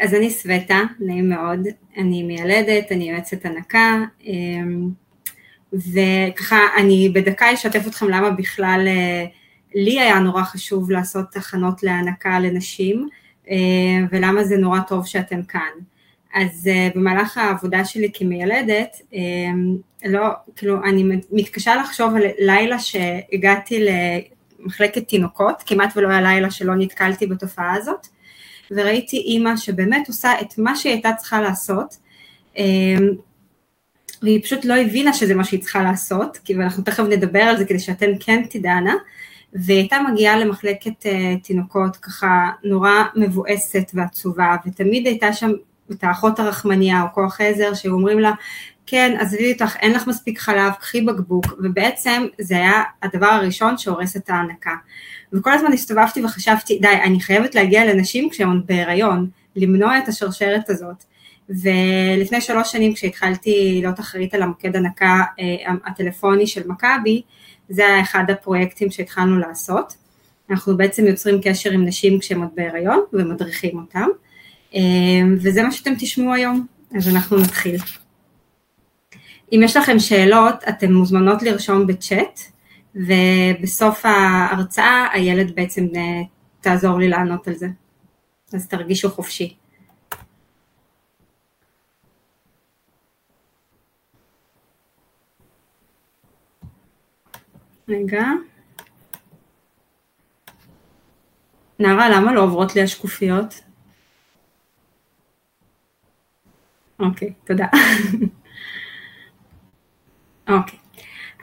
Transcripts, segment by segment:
אז אני סווטה, נעים מאוד, אני מיילדת, אני יועצת הנקה, וככה אני בדקה אשתף אתכם למה בכלל לי היה נורא חשוב לעשות תחנות להנקה לנשים, ולמה זה נורא טוב שאתם כאן. אז במהלך העבודה שלי כמיילדת, לא, כאילו, אני מתקשה לחשוב על לילה שהגעתי למחלקת תינוקות, כמעט ולא היה לילה שלא נתקלתי בתופעה הזאת, וראיתי אימא שבאמת עושה את מה שהיא הייתה צריכה לעשות, uh, והיא פשוט לא הבינה שזה מה שהיא צריכה לעשות, כי אנחנו תכף נדבר על זה כדי שאתן כן תדענה, והיא הייתה מגיעה למחלקת uh, תינוקות ככה נורא מבואסת ועצובה, ותמיד הייתה שם את האחות הרחמניה או כוח עזר שאומרים לה, כן, עזבי אותך, אין לך מספיק חלב, קחי בקבוק, ובעצם זה היה הדבר הראשון שהורס את ההנקה. וכל הזמן הסתובבתי וחשבתי, די, אני חייבת להגיע לנשים כשהן בהיריון, למנוע את השרשרת הזאת. ולפני שלוש שנים כשהתחלתי להיות אחראית על המוקד הנקה אה, הטלפוני של מכבי, זה היה אחד הפרויקטים שהתחלנו לעשות. אנחנו בעצם יוצרים קשר עם נשים כשהן עוד בהיריון ומדריכים אותן. אמ, וזה מה שאתם תשמעו היום, אז אנחנו נתחיל. אם יש לכם שאלות, אתן מוזמנות לרשום בצ'אט, ובסוף ההרצאה הילד בעצם אה, תעזור לי לענות על זה, אז תרגישו חופשי. רגע. נערה, למה לא עוברות לי השקופיות? אוקיי, תודה. אוקיי,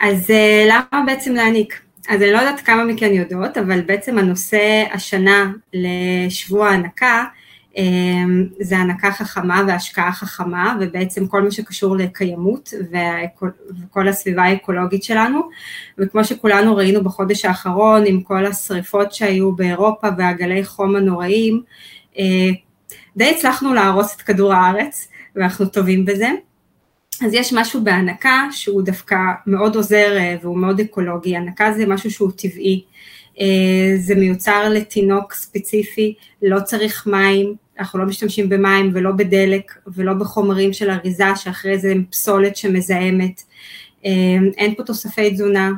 אז uh, למה בעצם להעניק? אז אני לא יודעת כמה מכן יודעות, אבל בעצם הנושא השנה לשבוע הנקה, um, זה הנקה חכמה והשקעה חכמה, ובעצם כל מה שקשור לקיימות וכל הסביבה האקולוגית שלנו, וכמו שכולנו ראינו בחודש האחרון עם כל השריפות שהיו באירופה והגלי חום הנוראים, uh, די הצלחנו להרוס את כדור הארץ, ואנחנו טובים בזה. אז יש משהו בהנקה שהוא דווקא מאוד עוזר אה, והוא מאוד אקולוגי, הנקה זה משהו שהוא טבעי, אה, זה מיוצר לתינוק ספציפי, לא צריך מים, אנחנו לא משתמשים במים ולא בדלק ולא בחומרים של אריזה שאחרי זה הם פסולת שמזהמת, אה, אין פה תוספי תזונה,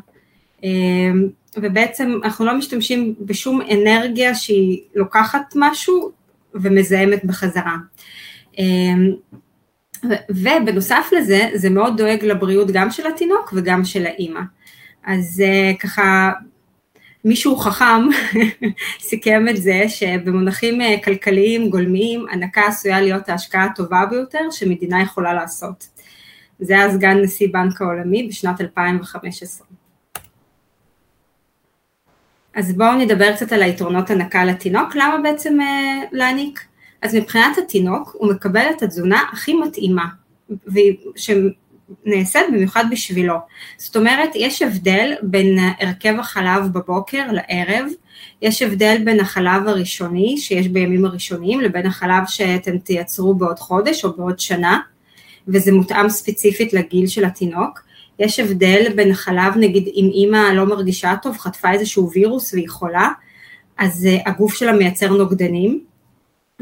ובעצם אנחנו לא משתמשים בשום אנרגיה שהיא לוקחת משהו ומזהמת בחזרה. ובנוסף לזה, זה מאוד דואג לבריאות גם של התינוק וגם של האימא. אז uh, ככה, מישהו חכם סיכם את זה שבמונחים uh, כלכליים גולמיים, הנקה עשויה להיות ההשקעה הטובה ביותר שמדינה יכולה לעשות. זה היה סגן נשיא בנק העולמי בשנת 2015. אז בואו נדבר קצת על היתרונות הנקה לתינוק, למה בעצם uh, להעניק? אז מבחינת התינוק הוא מקבל את התזונה הכי מתאימה, שנעשית במיוחד בשבילו. זאת אומרת, יש הבדל בין הרכב החלב בבוקר לערב, יש הבדל בין החלב הראשוני שיש בימים הראשוניים לבין החלב שאתם תייצרו בעוד חודש או בעוד שנה, וזה מותאם ספציפית לגיל של התינוק. יש הבדל בין החלב, נגיד אם אימא לא מרגישה טוב, חטפה איזשהו וירוס והיא חולה, אז uh, הגוף שלה מייצר נוגדנים,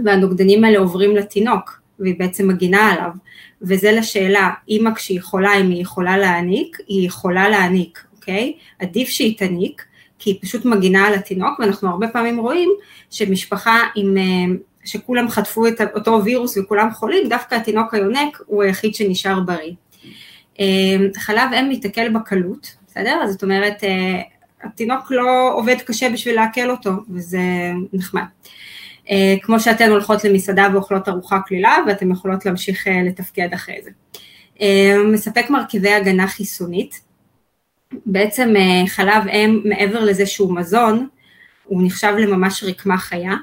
והנוגדנים האלה עוברים לתינוק, והיא בעצם מגינה עליו, וזה לשאלה, אימא כשהיא חולה, אם היא יכולה להעניק, היא יכולה להעניק, אוקיי? עדיף שהיא תניק, כי היא פשוט מגינה על התינוק, ואנחנו הרבה פעמים רואים שמשפחה עם, אה, שכולם חטפו את אותו וירוס וכולם חולים, דווקא התינוק היונק הוא היחיד שנשאר בריא. אה, חלב אם מתעכל בקלות, בסדר? זאת אומרת, אה, התינוק לא עובד קשה בשביל לעכל אותו, וזה נחמד. אה, כמו שאתן הולכות למסעדה ואוכלות ארוחה קלילה ואתן יכולות להמשיך אה, לתפקד אחרי זה. אה, מספק מרכיבי הגנה חיסונית, בעצם חלב אם מעבר לזה שהוא מזון, הוא נחשב לממש רקמה חיה,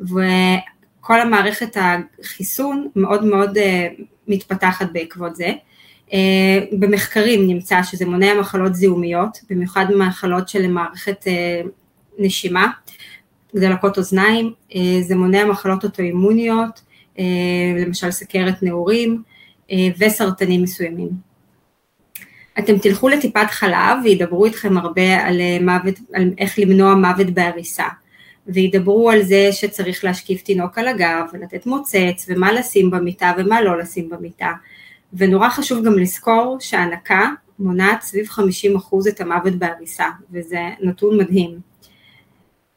וכל המערכת החיסון מאוד מאוד מתפתחת בעקבות זה. במחקרים נמצא שזה מונע מחלות זיהומיות, במיוחד מחלות של מערכת נשימה, דלקות אוזניים, אה, זה מונע מחלות אוטואימוניות, אה, למשל סכרת נעורים אה, וסרטנים מסוימים. אתם תלכו לטיפת חלב וידברו איתכם הרבה על, מוות, על איך למנוע מוות בעריסה. וידברו על זה שצריך להשקיף תינוק על הגב ולתת מוצץ ומה לשים במיטה ומה לא לשים במיטה. ונורא חשוב גם לזכור שהנקה מונעת סביב 50% את המוות בעריסה, וזה נתון מדהים.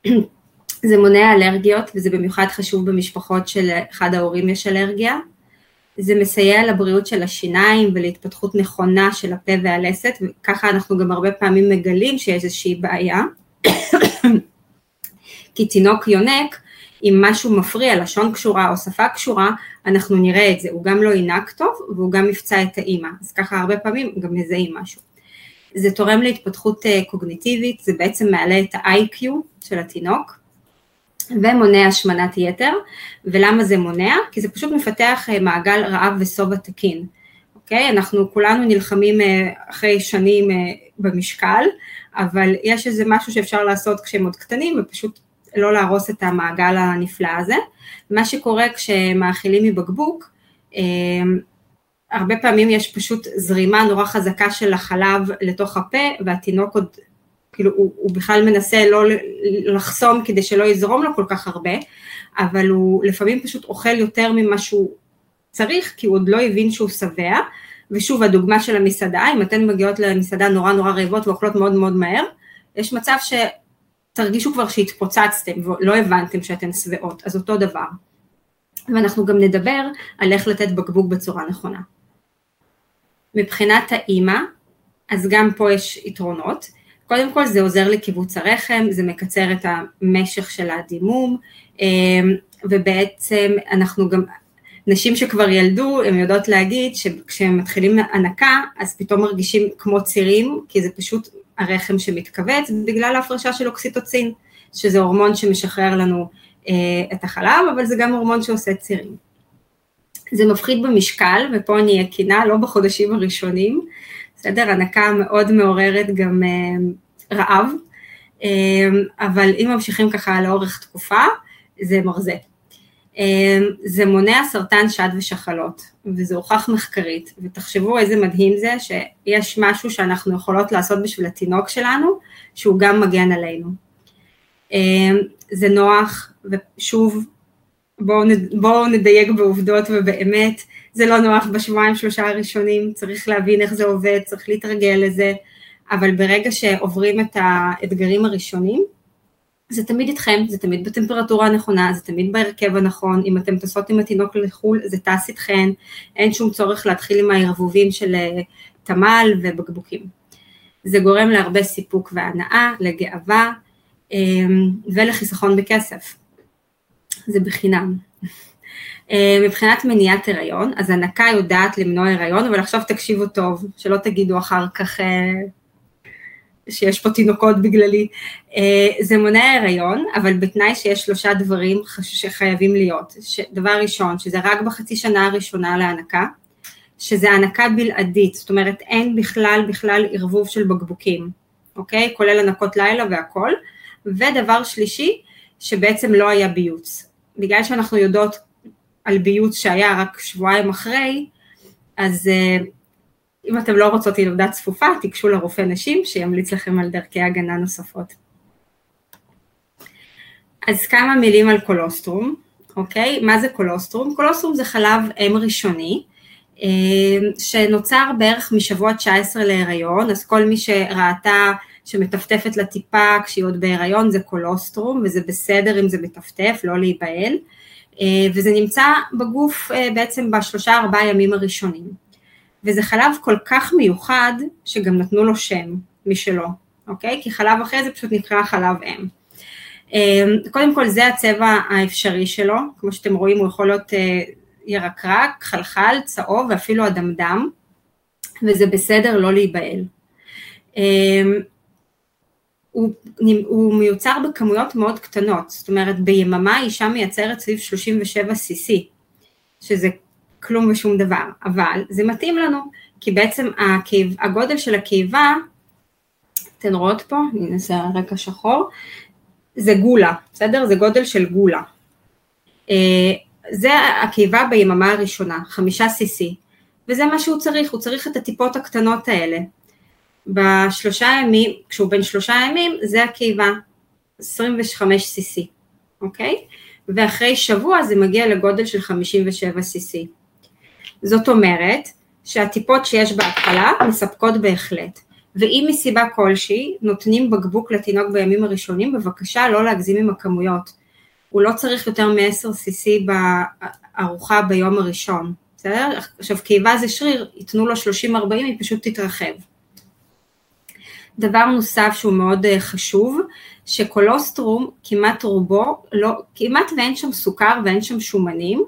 זה מונע אלרגיות, וזה במיוחד חשוב במשפחות של אחד ההורים יש אלרגיה. זה מסייע לבריאות של השיניים ולהתפתחות נכונה של הפה והלסת, וככה אנחנו גם הרבה פעמים מגלים שיש איזושהי בעיה. כי תינוק יונק, אם משהו מפריע, לשון קשורה או שפה קשורה, אנחנו נראה את זה, הוא גם לא ינק טוב והוא גם יפצע את האימא, אז ככה הרבה פעמים גם מזהים משהו. זה תורם להתפתחות אה, קוגניטיבית, זה בעצם מעלה את ה-IQ של התינוק ומונע השמנת יתר, ולמה זה מונע? כי זה פשוט מפתח אה, מעגל רעב ושובע תקין, אוקיי? אנחנו כולנו נלחמים אה, אחרי שנים במשקל, אבל יש איזה משהו שאפשר לעשות כשהם עוד קטנים ופשוט לא להרוס את המעגל הנפלא הזה. מה שקורה כשמאכילים מבקבוק, הרבה פעמים יש פשוט זרימה נורא חזקה של החלב לתוך הפה והתינוק עוד, כאילו הוא, הוא בכלל מנסה לא לחסום כדי שלא יזרום לו כל כך הרבה, אבל הוא לפעמים פשוט אוכל יותר ממה שהוא צריך כי הוא עוד לא הבין שהוא שבע, ושוב הדוגמה של המסעדה, אם אתן מגיעות למסעדה נורא נורא רעבות ואוכלות מאוד מאוד מהר, יש מצב ש... תרגישו כבר שהתפוצצתם ולא הבנתם שאתן שבעות, אז אותו דבר. ואנחנו גם נדבר על איך לתת בקבוק בצורה נכונה. מבחינת האימא, אז גם פה יש יתרונות. קודם כל זה עוזר לקיבוץ הרחם, זה מקצר את המשך של הדימום, אמ, ובעצם אנחנו גם, נשים שכבר ילדו, הן יודעות להגיד שכשהם מתחילים הנקה, אז פתאום מרגישים כמו צירים, כי זה פשוט הרחם שמתכווץ בגלל ההפרשה של אוקסיטוצין, שזה הורמון שמשחרר לנו אה, את החלב, אבל זה גם הורמון שעושה צירים. זה מפחיד במשקל, ופה אני אהיה כנה, לא בחודשים הראשונים, בסדר? הנקה מאוד מעוררת גם אה, רעב, אה, אבל אם ממשיכים ככה לאורך תקופה, זה מרזה. אמ, זה מונע סרטן שד ושחלות, וזה הוכח מחקרית, ותחשבו איזה מדהים זה שיש משהו שאנחנו יכולות לעשות בשביל התינוק שלנו, שהוא גם מגן עלינו. זה נוח, ושוב, בואו בוא נדייק בעובדות ובאמת, זה לא נוח בשבועיים שלושה הראשונים, צריך להבין איך זה עובד, צריך להתרגל לזה, אבל ברגע שעוברים את האתגרים הראשונים, זה תמיד איתכם, זה תמיד בטמפרטורה הנכונה, זה תמיד בהרכב הנכון, אם אתם טסות עם התינוק לחו"ל זה טס איתכן, אין שום צורך להתחיל עם הערבובים של אה, תמ"ל ובקבוקים. זה גורם להרבה סיפוק והנאה, לגאווה אמ, ולחיסכון בכסף. זה בחינם. אה, מבחינת מניעת הריון, אז הנקה יודעת למנוע הריון, אבל עכשיו תקשיבו טוב, שלא תגידו אחר כך אה, שיש פה תינוקות בגללי, אה, זה מונע הריון, אבל בתנאי שיש שלושה דברים שחייבים להיות. דבר ראשון, שזה רק בחצי שנה הראשונה להנקה, שזה הנקה בלעדית, זאת אומרת אין בכלל בכלל ערבוב של בקבוקים, אוקיי? כולל הנקות לילה והכל. ודבר שלישי, שבעצם לא היה ביוץ. בגלל שאנחנו יודעות על ביוץ שהיה רק שבועיים אחרי, אז uh, אם אתם לא רוצות ילודה צפופה, תיגשו לרופא נשים שימליץ לכם על דרכי הגנה נוספות. אז כמה מילים על קולוסטרום, אוקיי? מה זה קולוסטרום? קולוסטרום זה חלב אם ראשוני, אה, שנוצר בערך משבוע 19 להיריון, אז כל מי שראתה שמטפטפת לה טיפה כשהיא עוד בהיריון זה קולוסטרום, וזה בסדר אם זה מטפטף, לא להיבהל, אה, וזה נמצא בגוף אה, בעצם בשלושה ארבעה ימים הראשונים. וזה חלב כל כך מיוחד, שגם נתנו לו שם משלו, אוקיי? כי חלב אחרי זה פשוט נקרא חלב אם. אמ, קודם כל זה הצבע האפשרי שלו, כמו שאתם רואים הוא יכול להיות אה, ירקרק, חלחל, צהוב ואפילו אדמדם, וזה בסדר לא להיבהל. הוא, הוא מיוצר בכמויות מאוד קטנות, זאת אומרת ביממה אישה מייצרת סביב 37 cc, שזה כלום ושום דבר, אבל זה מתאים לנו, כי בעצם הקיב, הגודל של הקיבה, אתן רואות פה, אני אנסה רקע שחור, זה גולה, בסדר? זה גודל של גולה. אה, זה הקיבה ביממה הראשונה, חמישה cc, וזה מה שהוא צריך, הוא צריך את הטיפות הקטנות האלה. בשלושה ימים, כשהוא בן שלושה ימים, זה הקיבה, 25 cc, אוקיי? ואחרי שבוע זה מגיע לגודל של 57 cc. זאת אומרת שהטיפות שיש בהתחלה מספקות בהחלט, ואם מסיבה כלשהי נותנים בקבוק לתינוק בימים הראשונים, בבקשה לא להגזים עם הכמויות. הוא לא צריך יותר מ-10 cc בארוחה ביום הראשון, בסדר? עכשיו קיבה זה שריר, ייתנו לו 30-40, היא פשוט תתרחב. דבר נוסף שהוא מאוד אה, חשוב, שקולוסטרום כמעט רובו, לא, כמעט ואין שם סוכר ואין שם שומנים,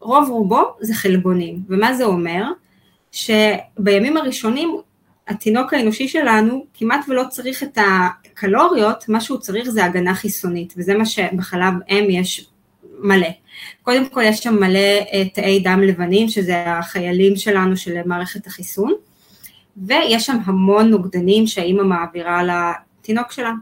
רוב רובו זה חלבונים, ומה זה אומר? שבימים הראשונים התינוק האנושי שלנו כמעט ולא צריך את הקלוריות, מה שהוא צריך זה הגנה חיסונית, וזה מה שבחלב אם יש מלא. קודם כל יש שם מלא אה, תאי דם לבנים, שזה החיילים שלנו של מערכת החיסון, ויש שם המון נוגדנים שהאימא מעבירה לתינוק שלה.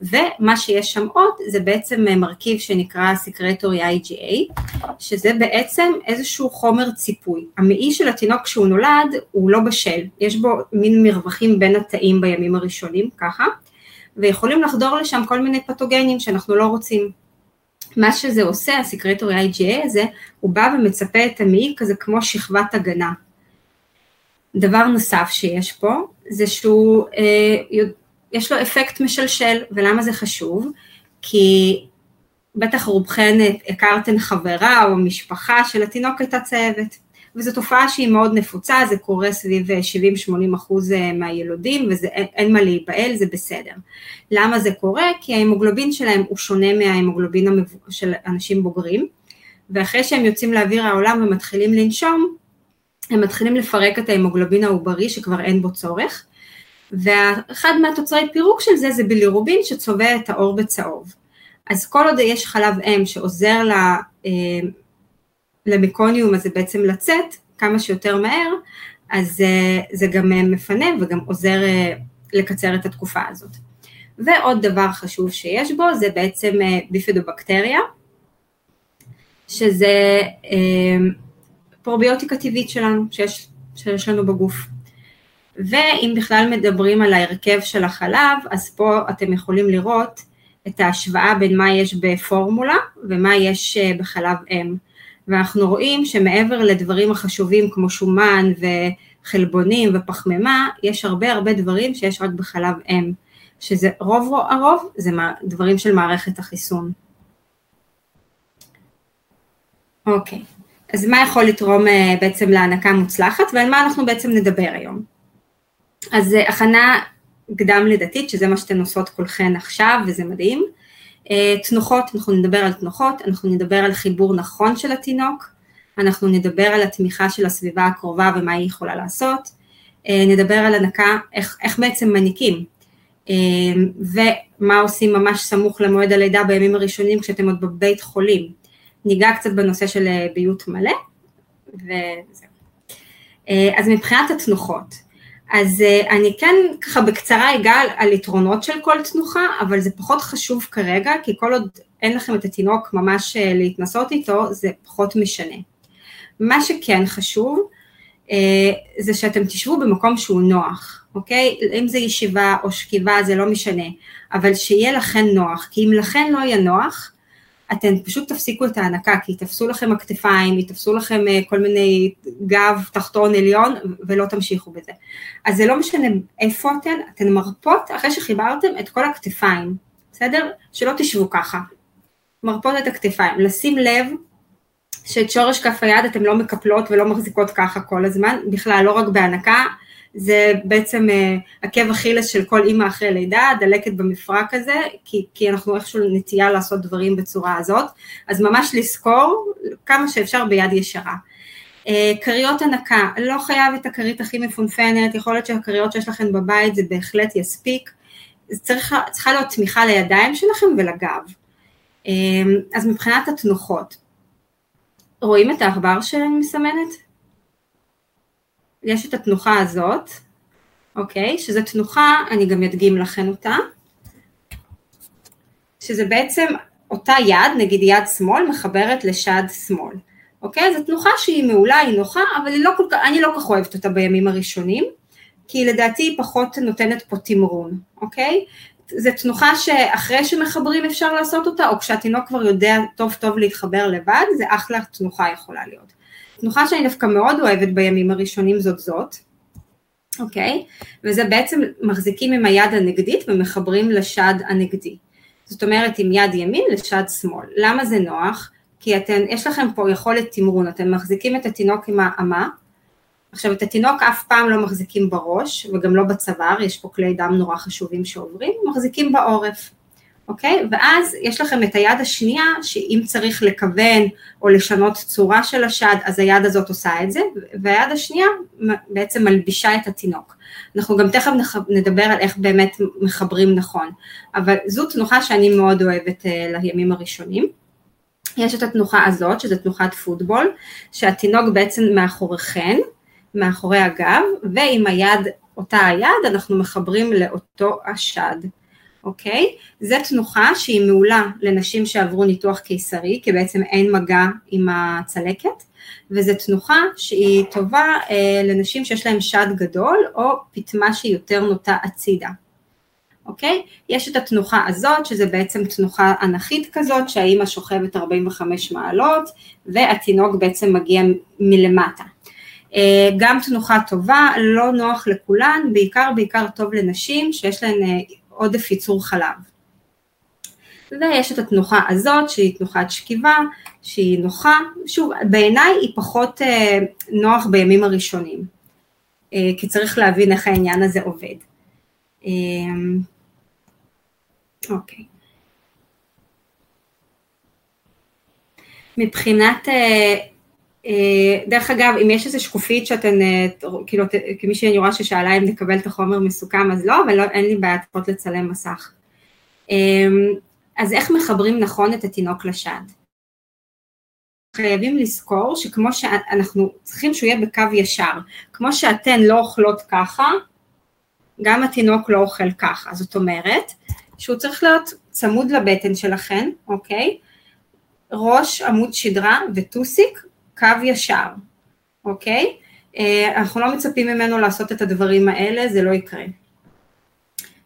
ומה שיש שם עוד זה בעצם מרכיב שנקרא סקרטורי IgA, שזה בעצם איזשהו חומר ציפוי. המעי של התינוק כשהוא נולד הוא לא בשל, יש בו מין מרווחים בין התאים בימים הראשונים, ככה, ויכולים לחדור לשם כל מיני פתוגנים שאנחנו לא רוצים. מה שזה עושה, הסקרטורי IgA הזה, הוא בא ומצפה את המעי כזה כמו שכבת הגנה. דבר נוסף שיש פה, זה שהוא אה, יש לו אפקט משלשל, ולמה זה חשוב? כי בטח רובכן הכרתן חברה או משפחה של התינוק הייתה צהבת, וזו תופעה שהיא מאוד נפוצה, זה קורה סביב 70-80 אחוז אה, מהילודים, ואין מה להיבהל, זה בסדר. למה זה קורה? כי ההמוגלובין שלהם הוא שונה מההמוגלובין של אנשים בוגרים, ואחרי שהם יוצאים לאוויר העולם ומתחילים לנשום, הם מתחילים לפרק את ההמוגלובין העוברי שכבר אין בו צורך, ואחד מהתוצרי פירוק של זה זה בילירובין שצובע את העור בצהוב. אז כל עוד יש חלב אם שעוזר אה, למקוניום הזה בעצם לצאת כמה שיותר מהר, אז אה, זה גם אה, מפנה וגם עוזר לקצר את התקופה הזאת. ועוד דבר חשוב שיש בו זה בעצם ביפידובקטריה, שזה פרוביוטיקה טבעית שלנו, שיש, שיש לנו בגוף. ואם בכלל מדברים על ההרכב של החלב, אז פה אתם יכולים לראות את ההשוואה בין מה יש בפורמולה ומה יש אה, בחלב אם. ואנחנו רואים שמעבר לדברים החשובים כמו שומן וחלבונים ופחמימה, יש הרבה הרבה דברים שיש רק בחלב אם, שזה רוב הרוב זה דברים של מערכת החיסון. אוקיי, אז מה יכול לתרום אה, בעצם להנקה מוצלחת ועל מה אנחנו בעצם נדבר היום? אז אה, הכנה קדם לידתית, שזה מה שאתן עושות כולכן עכשיו, וזה מדהים. אה, תנוחות, אנחנו נדבר על תנוחות, אנחנו נדבר על חיבור נכון של התינוק, אנחנו נדבר על התמיכה של הסביבה הקרובה ומה היא יכולה לעשות, נדבר על הנקה, איך, איך בעצם מניקים, ומה עושים ממש סמוך למועד הלידה בימים הראשונים כשאתם עוד בבית חולים. ניגע קצת בנושא של ביות מלא, וזהו. אז מבחינת התנוחות, אז uh, אני כן ככה בקצרה אגע על, יתרונות של כל תנוחה, אבל זה פחות חשוב כרגע, כי כל עוד אין לכם את התינוק ממש להתנסות איתו, זה פחות משנה. מה שכן חשוב, זה שאתם תשבו במקום שהוא נוח, אוקיי? אם זה ישיבה או שכיבה זה לא משנה, אבל שיהיה לכן נוח, כי אם לכן לא יהיה נוח, אתן פשוט תפסיקו את ההנקה, כי יתפסו לכם הכתפיים, יתפסו לכם אה, כל מיני גב, תחתון, עליון, ולא תמשיכו בזה. אז זה לא משנה איפה אתן, אתן מרפות אחרי שחיברתם את כל הכתפיים, בסדר? שלא תשבו ככה. מרפות את הכתפיים. לשים לב שאת שורש כף היד אתן לא מקפלות ולא מחזיקות ככה כל הזמן, בכלל לא רק בהנקה, זה בעצם uh, עקב אכילס של כל אימא אחרי לידה, דלקת במפרק הזה, כי, כי אנחנו איכשהו נטייה לעשות דברים בצורה הזאת, אז ממש לזכור כמה שאפשר ביד ישרה. Uh, כריות הנקה, לא חייב את הכרית הכי מפונפנת, יכול להיות שהכריות שיש לכם בבית זה בהחלט יספיק, צריך, צריכה להיות תמיכה לידיים שלכם ולגב. Uh, אז מבחינת התנוחות, רואים את העכבר שאני מסמנת? יש את התנוחה הזאת, אוקיי? שזו תנוחה, אני גם אדגים לכם אותה, שזה בעצם אותה יד, נגיד יד שמאל, מחברת לשד שמאל, אוקיי? זו תנוחה שהיא מעולה, היא נוחה, אבל היא לא כל כך, אני לא כל כך אוהבת אותה בימים הראשונים, כי לדעתי היא פחות נותנת פה תמרון, אוקיי? זה תנוחה שאחרי שמחברים אפשר לעשות אותה, או כשהתינוק כבר יודע טוב טוב להתחבר לבד, זה אחלה תנוחה יכולה להיות. תנוחה שאני דווקא מאוד אוהבת בימים הראשונים זאת זאת, אוקיי? וזה בעצם מחזיקים עם היד הנגדית ומחברים לשד הנגדי. זאת אומרת עם יד ימין לשד שמאל. למה זה נוח? כי אתם, יש לכם פה יכולת תמרון, אתם מחזיקים את התינוק עם האמה, עכשיו את התינוק אף פעם לא מחזיקים בראש וגם לא בצוואר, יש פה כלי דם נורא חשובים שעוברים, מחזיקים בעורף, אוקיי? ואז יש לכם את היד השנייה, שאם צריך לכוון או לשנות צורה של השד, אז היד הזאת עושה את זה, והיד השנייה בעצם מלבישה את התינוק. אנחנו גם תכף נדבר על איך באמת מחברים נכון, אבל זו תנוחה שאני מאוד אוהבת אה, לימים הראשונים. יש את התנוחה הזאת, שזו תנוחת פוטבול, שהתינוק בעצם מאחוריכן, מאחורי הגב, ועם היד, אותה היד, אנחנו מחברים לאותו השד. אוקיי? זו תנוחה שהיא מעולה לנשים שעברו ניתוח קיסרי, כי בעצם אין מגע עם הצלקת, וזו תנוחה שהיא טובה אה, לנשים שיש להן שד גדול, או פטמה שהיא יותר נוטה הצידה. אוקיי? יש את התנוחה הזאת, שזה בעצם תנוחה אנכית כזאת, שהאימא שוכבת 45 מעלות, והתינוק בעצם מגיע מלמטה. אה, גם תנוחה טובה, לא נוח לכולן, בעיקר בעיקר טוב לנשים שיש להן אה, עודף ייצור חלב. ויש את התנוחה הזאת שהיא תנוחת שכיבה, שהיא נוחה, שוב בעיניי היא פחות אה, נוח בימים הראשונים, אה, כי צריך להבין איך העניין הזה עובד. אה, אוקיי. מבחינת אה, דרך אגב, אם יש איזו שקופית שאתן, אה, כאילו, כמי שאני רואה ששאלה אם נקבל את החומר מסוכם, אז לא, אבל לא, אין לי בעיה לפחות לצלם מסך. אה, אז איך מחברים נכון את התינוק לשד? חייבים לזכור שכמו שאנחנו צריכים שהוא יהיה בקו ישר, כמו שאתן לא אוכלות ככה, גם התינוק לא אוכל ככה, זאת אומרת שהוא צריך להיות צמוד לבטן שלכן, אוקיי? ראש, עמוד שדרה וטוסיק קו ישר, אוקיי? אה, אנחנו לא מצפים ממנו לעשות את הדברים האלה, זה לא יקרה.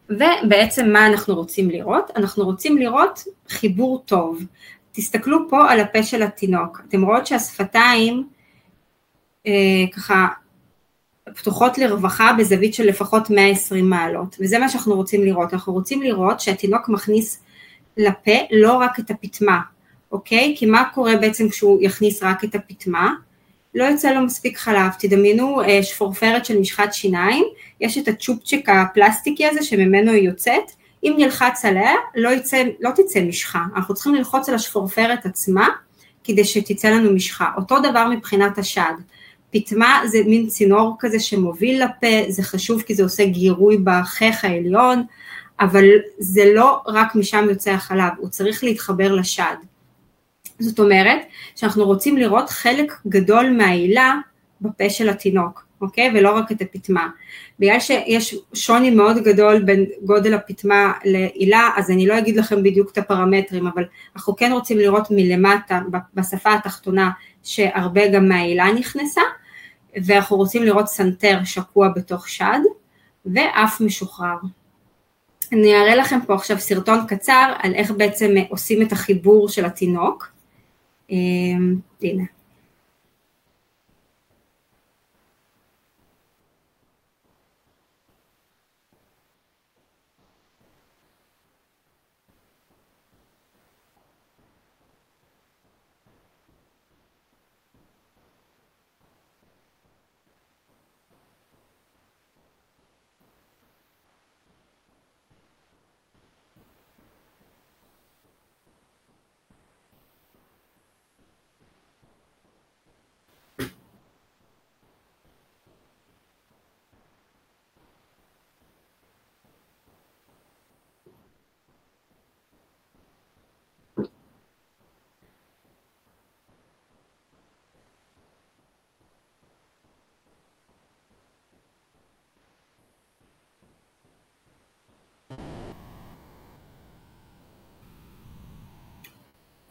ובעצם מה אנחנו רוצים לראות? אנחנו רוצים לראות חיבור טוב. תסתכלו פה על הפה של התינוק, אתם רואות שהשפתיים אה, ככה פתוחות לרווחה בזווית של לפחות 120 מעלות, וזה מה שאנחנו רוצים לראות, אנחנו רוצים לראות שהתינוק מכניס לפה לא רק את הפטמה, אוקיי? כי מה קורה בעצם כשהוא יכניס רק את הפטמה? לא יוצא לו מספיק חלב, תדמיינו אה, שפורפרת של משחת שיניים, יש את הצ'ופצ'יק הפלסטיקי הזה שממנו היא יוצאת, אם נלחץ עליה לא, יצא, לא תצא משחה, אנחנו צריכים ללחוץ על השפורפרת עצמה כדי שתצא לנו משחה, אותו דבר מבחינת השד, פטמה זה מין צינור כזה שמוביל לפה, זה חשוב כי זה עושה גירוי בחך העליון, אבל זה לא רק משם יוצא החלב, הוא צריך להתחבר לשד. זאת אומרת שאנחנו רוצים לראות חלק גדול מההילה בפה של התינוק, אוקיי? ולא רק את הפטמה. בגלל שיש שוני מאוד גדול בין גודל הפטמה להילה, אז אני לא אגיד לכם בדיוק את הפרמטרים, אבל אנחנו כן רוצים לראות מלמטה, בשפה התחתונה, שהרבה גם מההילה נכנסה, ואנחנו רוצים לראות סנטר שקוע בתוך שד, ואף משוחרר. אני אראה לכם פה עכשיו סרטון קצר על איך בעצם עושים את החיבור של התינוק. הנה.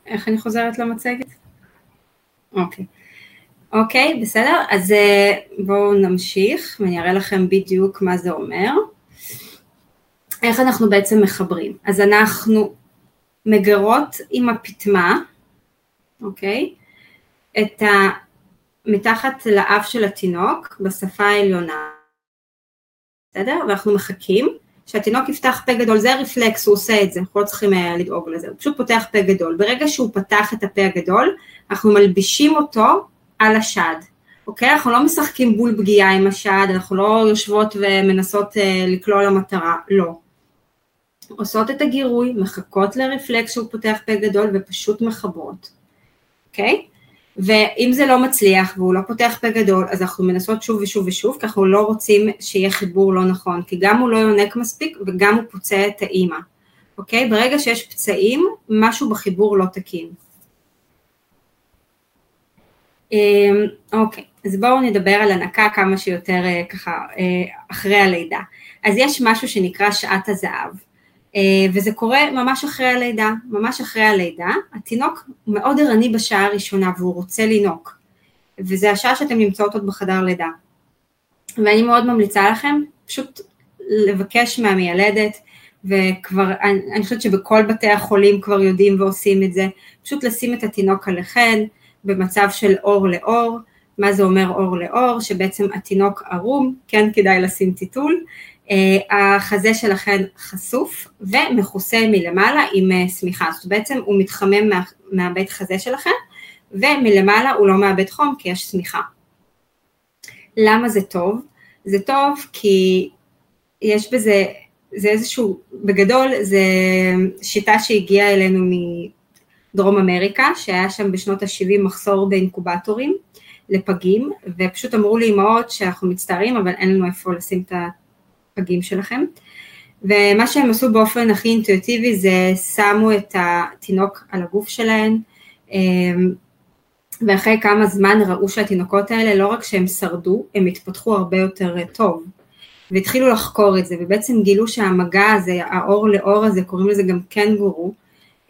איך אני חוזרת למצגת? אוקיי. אוקיי, בסדר? אז אה, בואו נמשיך ואני אראה לכם בדיוק מה זה אומר. איך אנחנו בעצם מחברים? אז אנחנו מגרות עם הפטמה, אוקיי? את ה... מתחת לאף של התינוק בשפה העליונה, בסדר? ואנחנו מחכים שהתינוק יפתח פה גדול, זה רפלקס, הוא עושה את זה, אנחנו לא צריכים uh, לדאוג לזה, הוא פשוט פותח פה גדול. ברגע שהוא פתח את הפה הגדול, אנחנו מלבישים אותו על השד, אוקיי? אנחנו לא משחקים בול פגיעה עם השד, אנחנו לא יושבות ומנסות uh, לקלוע למטרה, לא. עושות את הגירוי, מחכות לרפלקס שהוא פותח פה גדול ופשוט מחברות, אוקיי? ואם זה לא מצליח והוא לא פותח פה גדול, אז אנחנו מנסות שוב ושוב ושוב, כי אנחנו לא רוצים שיהיה חיבור לא נכון, כי גם הוא לא יונק מספיק וגם הוא פוצע את האימא, אוקיי? ברגע שיש פצעים, משהו בחיבור לא תקין. אמ, אוקיי, אז בואו נדבר על הנקה כמה שיותר אה, ככה אה, אחרי הלידה. אז יש משהו שנקרא שעת הזהב. אה, וזה קורה ממש אחרי הלידה, ממש אחרי הלידה, התינוק מאוד ערני בשעה הראשונה והוא רוצה לינוק, וזה השעה שאתם נמצאות עוד בחדר לידה. ואני מאוד ממליצה לכם פשוט לבקש מהמיילדת, וכבר, אני, אני חושבת שבכל בתי החולים כבר יודעים ועושים את זה, פשוט לשים את התינוק עליכן במצב של אור לאור, מה זה אומר אור לאור? שבעצם התינוק ערום, כן כדאי לשים טיטול, אה, החזה שלכן חשוף ומכוסה מלמעלה עם אה, שמיכה, זאת בעצם הוא מתחמם מה, מהבית חזה שלכן ומלמעלה הוא לא מאבד חום כי יש שמיכה. למה זה טוב? זה טוב כי יש בזה, זה איזשהו, בגדול זה שיטה שהגיעה אלינו מדרום אמריקה, שהיה שם בשנות ה-70 מחסור באינקובטורים לפגים, ופשוט אמרו לאמהות שאנחנו מצטערים אבל אין לנו איפה לשים את הפגים שלכם. ומה שהם עשו באופן הכי אינטואיטיבי זה שמו את התינוק על הגוף שלהם, אמ, ואחרי כמה זמן ראו שהתינוקות האלה לא רק שהם שרדו, הם התפתחו הרבה יותר טוב. והתחילו לחקור את זה, ובעצם גילו שהמגע הזה, האור לאור הזה, קוראים לזה גם קנגורו,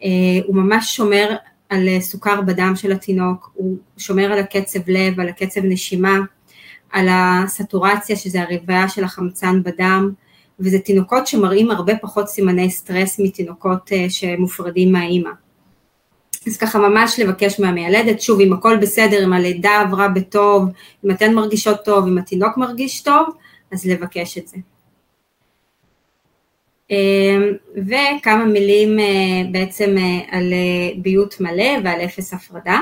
אה, הוא ממש שומר על סוכר בדם של התינוק, הוא שומר על הקצב לב, על הקצב נשימה, על הסטורציה, שזה הרביה של החמצן בדם, וזה תינוקות שמראים הרבה פחות סימני סטרס מתינוקות אה, שמופרדים מהאימא. אז ככה ממש לבקש מהמיילדת, שוב אם הכל בסדר, אם הלידה עברה בטוב, אם אתן מרגישות טוב, אם התינוק מרגיש טוב, אז לבקש את זה. אמ, וכמה מילים אה, בעצם אה, על ביות מלא ועל אפס הפרדה.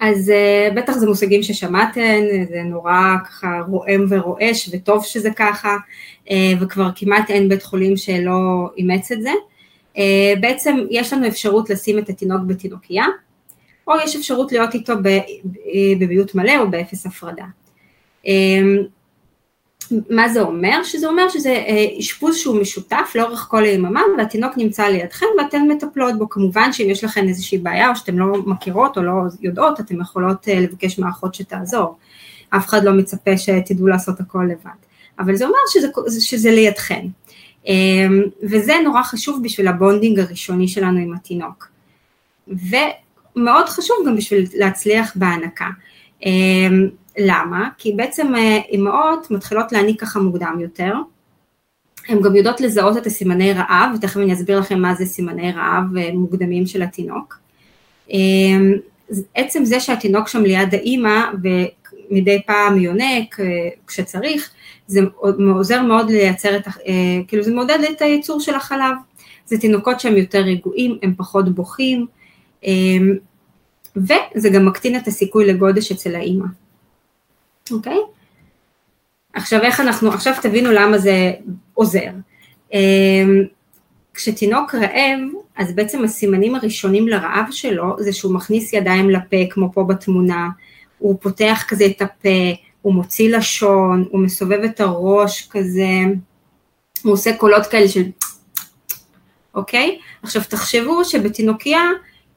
אז בטח זה מושגים ששמעתם, זה נורא ככה רועם ורועש וטוב שזה ככה, וכבר כמעט אין בית חולים שלא אימץ את זה. בעצם יש לנו אפשרות לשים את התינוק בתינוקייה, או יש אפשרות להיות איתו בביות מלא או באפס הפרדה. מה זה אומר? שזה אומר שזה אה, אשפוז שהוא משותף לאורך כל היממה והתינוק נמצא לידכם ואתן מטפלות בו, כמובן שאם יש לכם איזושהי בעיה או שאתן לא מכירות או לא יודעות, אתן יכולות אה, לבקש מהאחות שתעזור, אף אחד לא מצפה שתדעו לעשות הכל לבד, אבל זה אומר שזה, שזה לידכם, אה, וזה נורא חשוב בשביל ה bonding הראשוני שלנו עם התינוק, ומאוד חשוב גם בשביל להצליח בהנקה. למה? כי בעצם אה, אימהות מתחילות להניק ככה מוקדם יותר, הן גם יודעות לזהות את הסימני רעב, ותכף אני אסביר לכם מה זה סימני רעב אה, מוקדמים של התינוק. אמ, עצם זה שהתינוק שם ליד האימא ומדי פעם יונק אה, כשצריך, זה עוזר מאוד לייצר את, כאילו זה מעודד את הייצור של החלב. זה תינוקות שהם יותר רגועים, הם פחות בוכים, אמ, וזה גם מקטין את הסיכוי לגודש אצל האימא. אוקיי? עכשיו איך אנחנו, עכשיו תבינו למה זה עוזר. אמ, כשתינוק רעב, אז בעצם הסימנים הראשונים לרעב שלו זה שהוא מכניס ידיים לפה, כמו פה בתמונה, הוא פותח כזה את הפה, הוא מוציא לשון, הוא מסובב את הראש כזה, הוא עושה קולות כאלה של אוקיי? עכשיו תחשבו שבתינוקייה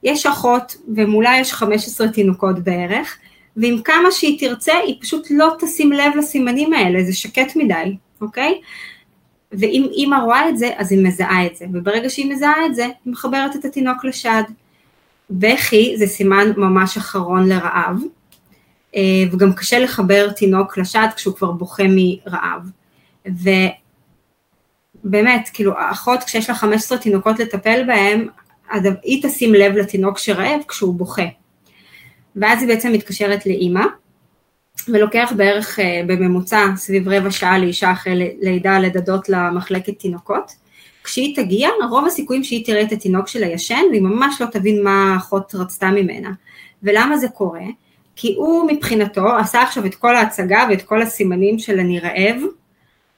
יש אחות ומולה יש 15 תינוקות בערך, ועם כמה שהיא תרצה, היא פשוט לא תשים לב לסימנים האלה, זה שקט מדי, אוקיי? ואם אימא רואה את זה, אז היא מזהה את זה, וברגע שהיא מזהה את זה, היא מחברת את התינוק לשד. בכי זה סימן ממש אחרון לרעב, אה, וגם קשה לחבר תינוק לשד כשהוא כבר בוכה מרעב. באמת, כאילו האחות כשיש לה 15 תינוקות לטפל בהם, היא תשים לב לתינוק שרעב כשהוא בוכה. ואז היא בעצם מתקשרת לאימא, ולוקח בערך אה, בממוצע סביב רבע שעה לאישה אחרי לידה לדדות למחלקת תינוקות. כשהיא תגיע, רוב הסיכויים שהיא תראה את התינוק שלה ישן, והיא ממש לא תבין מה האחות רצתה ממנה. ולמה זה קורה? כי הוא מבחינתו עשה עכשיו את כל ההצגה ואת כל הסימנים של אני רעב,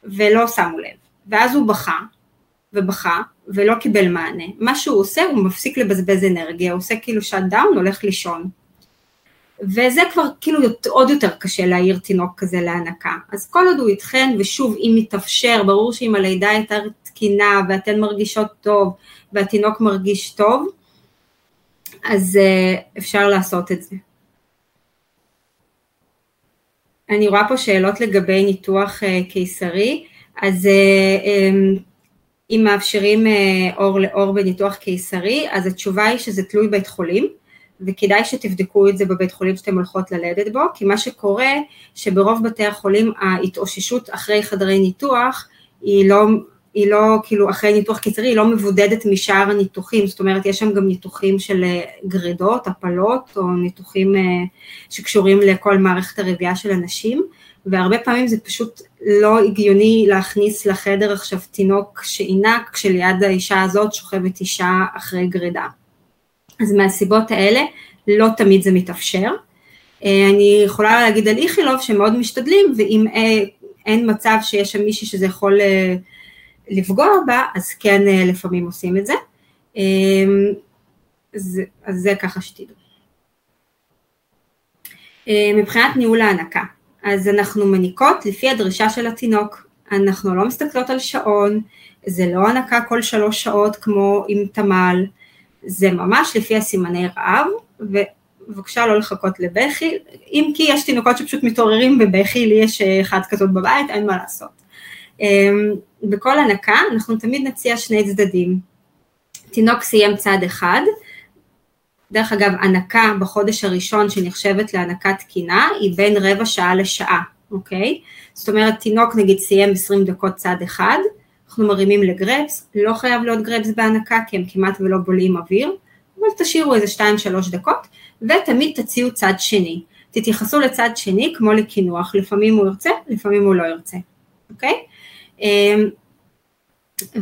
ולא שמו לב. ואז הוא בכה, ובכה, ולא קיבל מענה. מה שהוא עושה, הוא מפסיק לבזבז אנרגיה, הוא עושה כאילו שאט דאון, הולך לישון. וזה כבר כאילו עוד יותר קשה להעיר תינוק כזה להנקה. אז כל עוד הוא איתכן, ושוב, אם מתאפשר, ברור שאם הלידה יותר תקינה ואתן מרגישות טוב והתינוק מרגיש טוב, אז uh, אפשר לעשות את זה. אני רואה פה שאלות לגבי ניתוח uh, קיסרי, אז uh, um, אם מאפשרים אור לאור בניתוח קיסרי, אז התשובה היא שזה תלוי בית חולים. וכדאי שתבדקו את זה בבית חולים שאתם הולכות ללדת בו, כי מה שקורה שברוב בתי החולים ההתאוששות אחרי חדרי ניתוח היא לא, היא לא כאילו אחרי ניתוח קיצרי, היא לא מבודדת משאר הניתוחים, זאת אומרת יש שם גם ניתוחים של אה, גרידות, הפלות או ניתוחים אה, שקשורים לכל מערכת הרבייה של אנשים, והרבה פעמים זה פשוט לא הגיוני להכניס לחדר עכשיו תינוק שעינק כשליד האישה הזאת שוכבת אישה אחרי גרידה. אז מהסיבות האלה לא תמיד זה מתאפשר. אה, אני יכולה להגיד על איכילוב שמאוד משתדלים, ואם אה, אין מצב שיש שם מישהי שזה יכול אה, לפגוע בה, אז כן לפעמים עושים את זה. אז, אז זה ככה שתדעו. מבחינת ניהול ההנקה, אז אנחנו מניקות לפי הדרישה של התינוק, אנחנו לא מסתכלות על שעון, זה לא הנקה כל שלוש שעות כמו עם תמ"ל, זה ממש לפי הסימני רעב, ובבקשה לא לחכות לבכי, אם כי יש תינוקות שפשוט מתעוררים בבכי, לי יש אחד כזאת בבית, אין מה לעשות. אמ, בכל הנקה אנחנו תמיד נציע שני צדדים. תינוק סיים צד אחד, דרך אגב, הנקה בחודש הראשון שנחשבת להנקה תקינה היא בין רבע שעה לשעה, אוקיי? זאת אומרת, תינוק נגיד סיים 20 דקות צד אחד, אנחנו מרימים לגרפס, לא חייב להיות גרפס בהנקה כי הם כמעט ולא בולעים אוויר, אבל תשאירו איזה 2-3 דקות, ותמיד תציעו צד שני. תתייחסו לצד שני כמו לקינוח, לפעמים הוא ירצה, לפעמים הוא לא ירצה, אוקיי? אמ,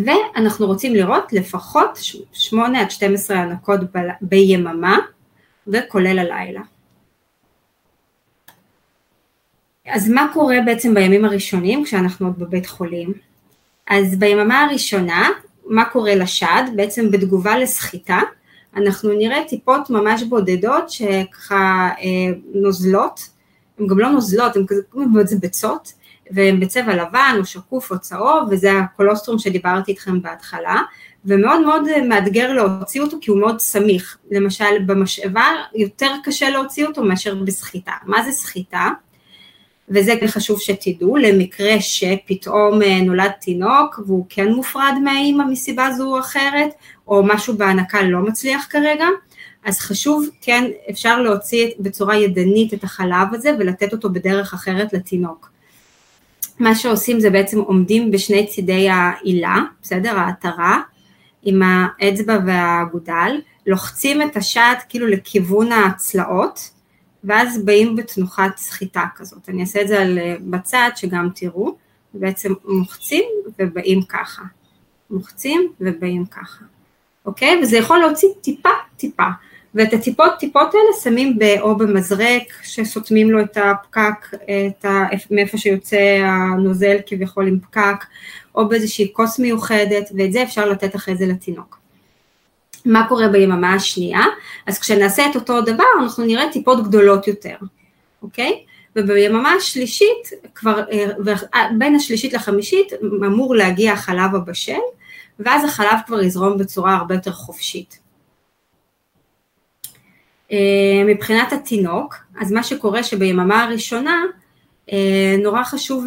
ואנחנו רוצים לראות לפחות 8 עד 12 הנקות ביממה, וכולל הלילה. אז מה קורה בעצם בימים הראשונים כשאנחנו עוד בבית חולים? אז ביממה הראשונה, מה קורה לשד? בעצם בתגובה לסחיטה, אנחנו נראה טיפות ממש בודדות שככה אה, נוזלות, הן גם לא נוזלות, הן כזה זה ביצות, והן בצבע לבן או שקוף או צהוב, וזה הקולוסטרום שדיברתי איתכם בהתחלה, ומאוד מאוד מאתגר להוציא אותו כי הוא מאוד סמיך, למשל במשאבה יותר קשה להוציא אותו מאשר בסחיטה. מה זה סחיטה? וזה חשוב שתדעו, למקרה שפתאום אה, נולד תינוק והוא כן מופרד מהאימא מסיבה זו או אחרת, או משהו בהנקה לא מצליח כרגע, אז חשוב, כן, אפשר להוציא בצורה ידנית את החלב הזה ולתת אותו בדרך אחרת לתינוק. מה שעושים זה בעצם עומדים בשני צידי העילה, בסדר? העטרה, עם האצבע והאגודל, לוחצים את השד כאילו לכיוון הצלעות, ואז באים בתנוחת סחיטה כזאת. אני אעשה את זה על, אה, בצד שגם תראו, בעצם מוחצים ובאים ככה. מוחצים ובאים ככה. אוקיי? וזה יכול להוציא טיפה טיפה. ואת הטיפות טיפות האלה שמים או במזרק שסותמים לו את הפקק, את ה, מאיפה שיוצא הנוזל כביכול עם פקק, או באיזושהי כוס מיוחדת, ואת זה אפשר לתת אחרי זה לתינוק. מה קורה ביממה השנייה, אז כשנעשה את אותו דבר אנחנו נראה טיפות גדולות יותר, אוקיי? וביממה השלישית, כבר אה, אה, בין השלישית לחמישית אמור להגיע החלב הבשל, ואז החלב כבר יזרום בצורה הרבה יותר חופשית. אה, מבחינת התינוק, אז מה שקורה שביממה הראשונה, נורא חשוב,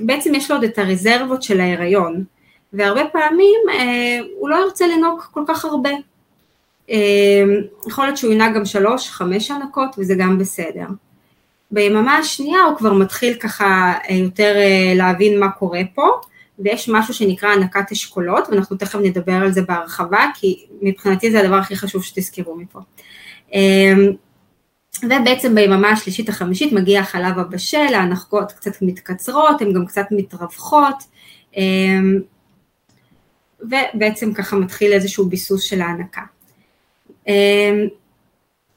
בעצם יש לו עוד את הרזרבות של ההיריון, והרבה פעמים אה, הוא לא ירצה לנוק כל כך הרבה. אה, יכול להיות שהוא ינהג גם שלוש, חמש הנקות וזה גם בסדר. ביממה השנייה הוא כבר מתחיל ככה אה, יותר אה, להבין מה קורה פה, ויש משהו שנקרא הענקת אשכולות, ואנחנו תכף נדבר על זה בהרחבה, כי מבחינתי זה הדבר הכי חשוב שתזכרו מפה. אמ, ובעצם ביממה השלישית החמישית מגיע החלב הבשל, ההנקות קצת מתקצרות, הן גם קצת מתרווחות, אמ, ובעצם ככה מתחיל איזשהו ביסוס של ההנקה. אמ,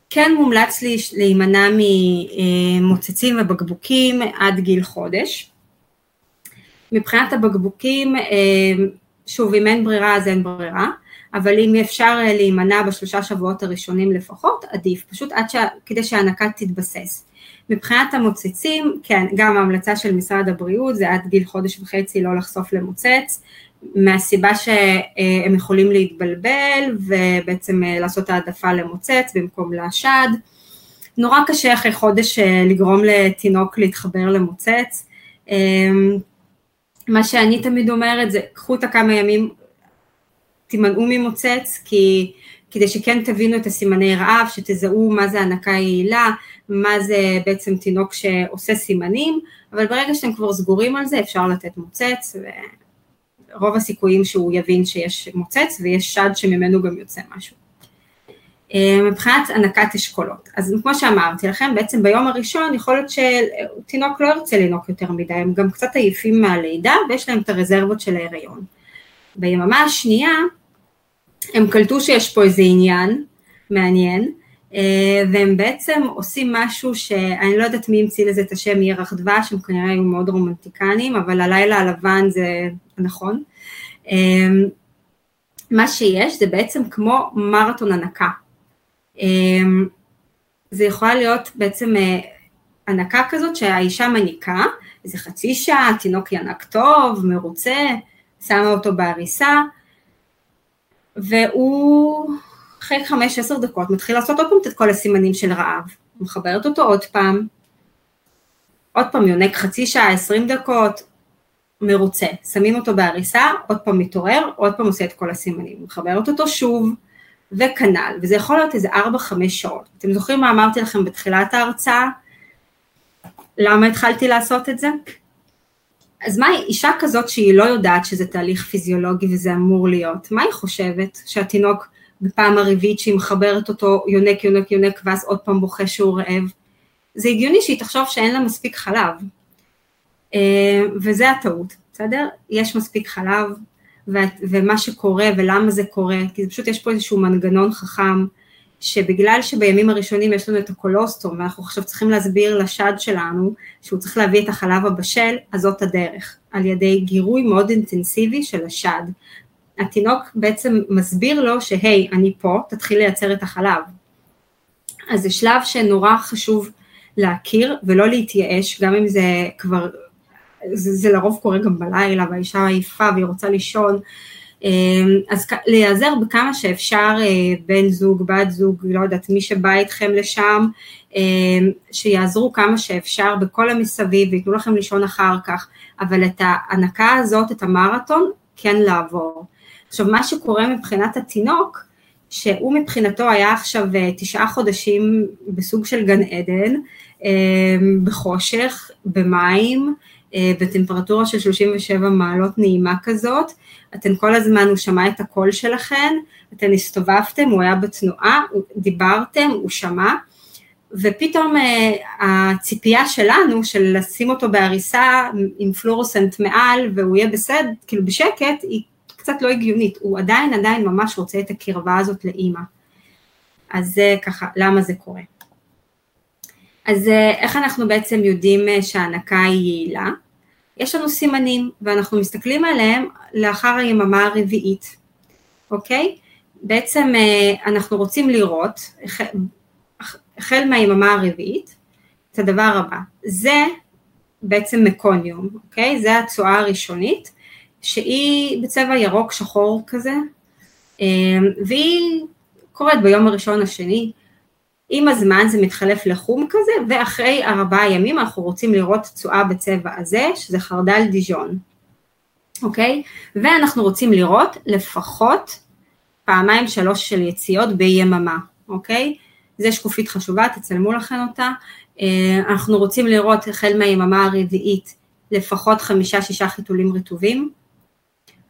כן מומלץ להימנע ממוצצים ובקבוקים עד גיל חודש. מבחינת הבקבוקים, שוב, אם אין ברירה אז אין ברירה, אבל אם אפשר להימנע בשלושה שבועות הראשונים לפחות, עדיף, פשוט עד ש... כדי שההנקה תתבסס. מבחינת המוצצים, כן, גם ההמלצה של משרד הבריאות זה עד גיל חודש וחצי לא לחשוף למוצץ, מהסיבה שהם יכולים להתבלבל ובעצם לעשות העדפה למוצץ במקום לשד. נורא קשה אחרי חודש לגרום לתינוק להתחבר למוצץ. מה שאני תמיד אומרת זה קחו את הכמה ימים תימנעו ממוצץ, כי, כדי שכן תבינו את הסימני רעב, שתזהו מה זה הנקה יעילה, מה זה בעצם תינוק שעושה סימנים, אבל ברגע שאתם כבר סגורים על זה אפשר לתת מוצץ, ורוב הסיכויים שהוא יבין שיש מוצץ ויש שד שממנו גם יוצא משהו. אה, מבחינת הנקת אשכולות, אז כמו שאמרתי לכם, בעצם ביום הראשון יכול להיות שתינוק לא ירצה לנוק יותר מדי, הם גם קצת עייפים מהלידה ויש להם את הרזרבות של ההיריון. ביממה השנייה הם קלטו שיש פה איזה עניין מעניין, והם בעצם עושים משהו שאני לא יודעת מי המציא לזה את השם ירח דבש, הם כנראה היו מאוד רומנטיקנים, אבל הלילה הלבן זה נכון. אה, מה שיש זה בעצם כמו מרתון הנקה. אה, זה יכולה להיות בעצם הנקה כזאת שהאישה מניקה, איזה חצי שעה, התינוק ינק טוב, מרוצה, שמה אותו בעריסה, והוא אחרי חמש עשר דקות מתחיל לעשות עוד פעם את כל הסימנים של רעב, מחברת אותו עוד פעם, עוד פעם יונק חצי שעה, עשרים דקות, מרוצה, שמים אותו בעריסה, עוד פעם מתעורר, עוד פעם עושה את כל הסימנים, מחברת אותו שוב, וכנ"ל, וזה יכול להיות איזה ארבע חמש שעות. אתם זוכרים מה אמרתי לכם בתחילת ההרצאה? למה התחלתי לעשות את זה? אז מה אישה כזאת שהיא לא יודעת שזה תהליך פיזיולוגי וזה אמור להיות, מה היא חושבת? שהתינוק בפעם הרביעית שהיא מחברת אותו יונק יונק יונק ואז עוד פעם בוכה שהוא רעב? זה הגיוני שהיא תחשוב שאין לה מספיק חלב, אה, וזה הטעות, בסדר? יש מספיק חלב, ומה שקורה ולמה זה קורה, כי פשוט יש פה איזשהו מנגנון חכם שבגלל שבימים הראשונים יש לנו את הקולוסטום ואנחנו עכשיו צריכים להסביר לשד שלנו שהוא צריך להביא את החלב הבשל, אז זאת הדרך, על ידי גירוי מאוד אינטנסיבי של השד. התינוק בעצם מסביר לו שהי, אני פה, תתחיל לייצר את החלב. אז זה שלב שנורא חשוב להכיר ולא להתייאש, גם אם זה כבר, זה, זה לרוב קורה גם בלילה והאישה עייפה והיא רוצה לישון, אמ, אז להיעזר בכמה שאפשר אה, בן זוג, בת זוג, לא יודעת, מי שבא איתכם לשם, אמ, שיעזרו כמה שאפשר בכל המסביב וייתנו לכם לישון אחר כך, אבל את ההנקה הזאת, את המרתון, כן לעבור. עכשיו מה שקורה מבחינת התינוק, שהוא מבחינתו היה עכשיו אה, תשעה חודשים בסוג של גן עדן, אמ, בחושך, במים, אה, בטמפרטורה של 37 מעלות נעימה כזאת, אתן כל הזמן, הוא שמע את הקול שלכן, אתן הסתובבתם, הוא היה בתנועה, דיברתם, הוא שמע, ופתאום הציפייה שלנו של לשים אותו בעריסה עם פלורוסנט מעל והוא יהיה בסד, כאילו בשקט, היא קצת לא הגיונית, הוא עדיין עדיין ממש רוצה את הקרבה הזאת לאימא. אז זה ככה, למה זה קורה. אז אה, איך אנחנו בעצם יודעים שההנקה היא יעילה? יש לנו סימנים ואנחנו מסתכלים עליהם לאחר היממה הרביעית, אוקיי? בעצם אה, אנחנו רוצים לראות, החל מהיממה הרביעית, את הדבר הבא, זה בעצם מקוניום, אוקיי? זה הצואה הראשונית, שהיא בצבע ירוק שחור כזה, אה, והיא קורית ביום הראשון השני, עם הזמן זה מתחלף לחום כזה, ואחרי ארבעה ימים אנחנו רוצים לראות תצואה בצבע הזה, שזה חרדל דיז'ון, אוקיי? ואנחנו רוצים לראות לפחות פעמיים שלוש של יציאות ביממה, אוקיי? זה שקופית חשובה, תצלמו לכם אותה. אה, אנחנו רוצים לראות החל מהיממה הרביעית לפחות חמישה-שישה חיתולים רטובים,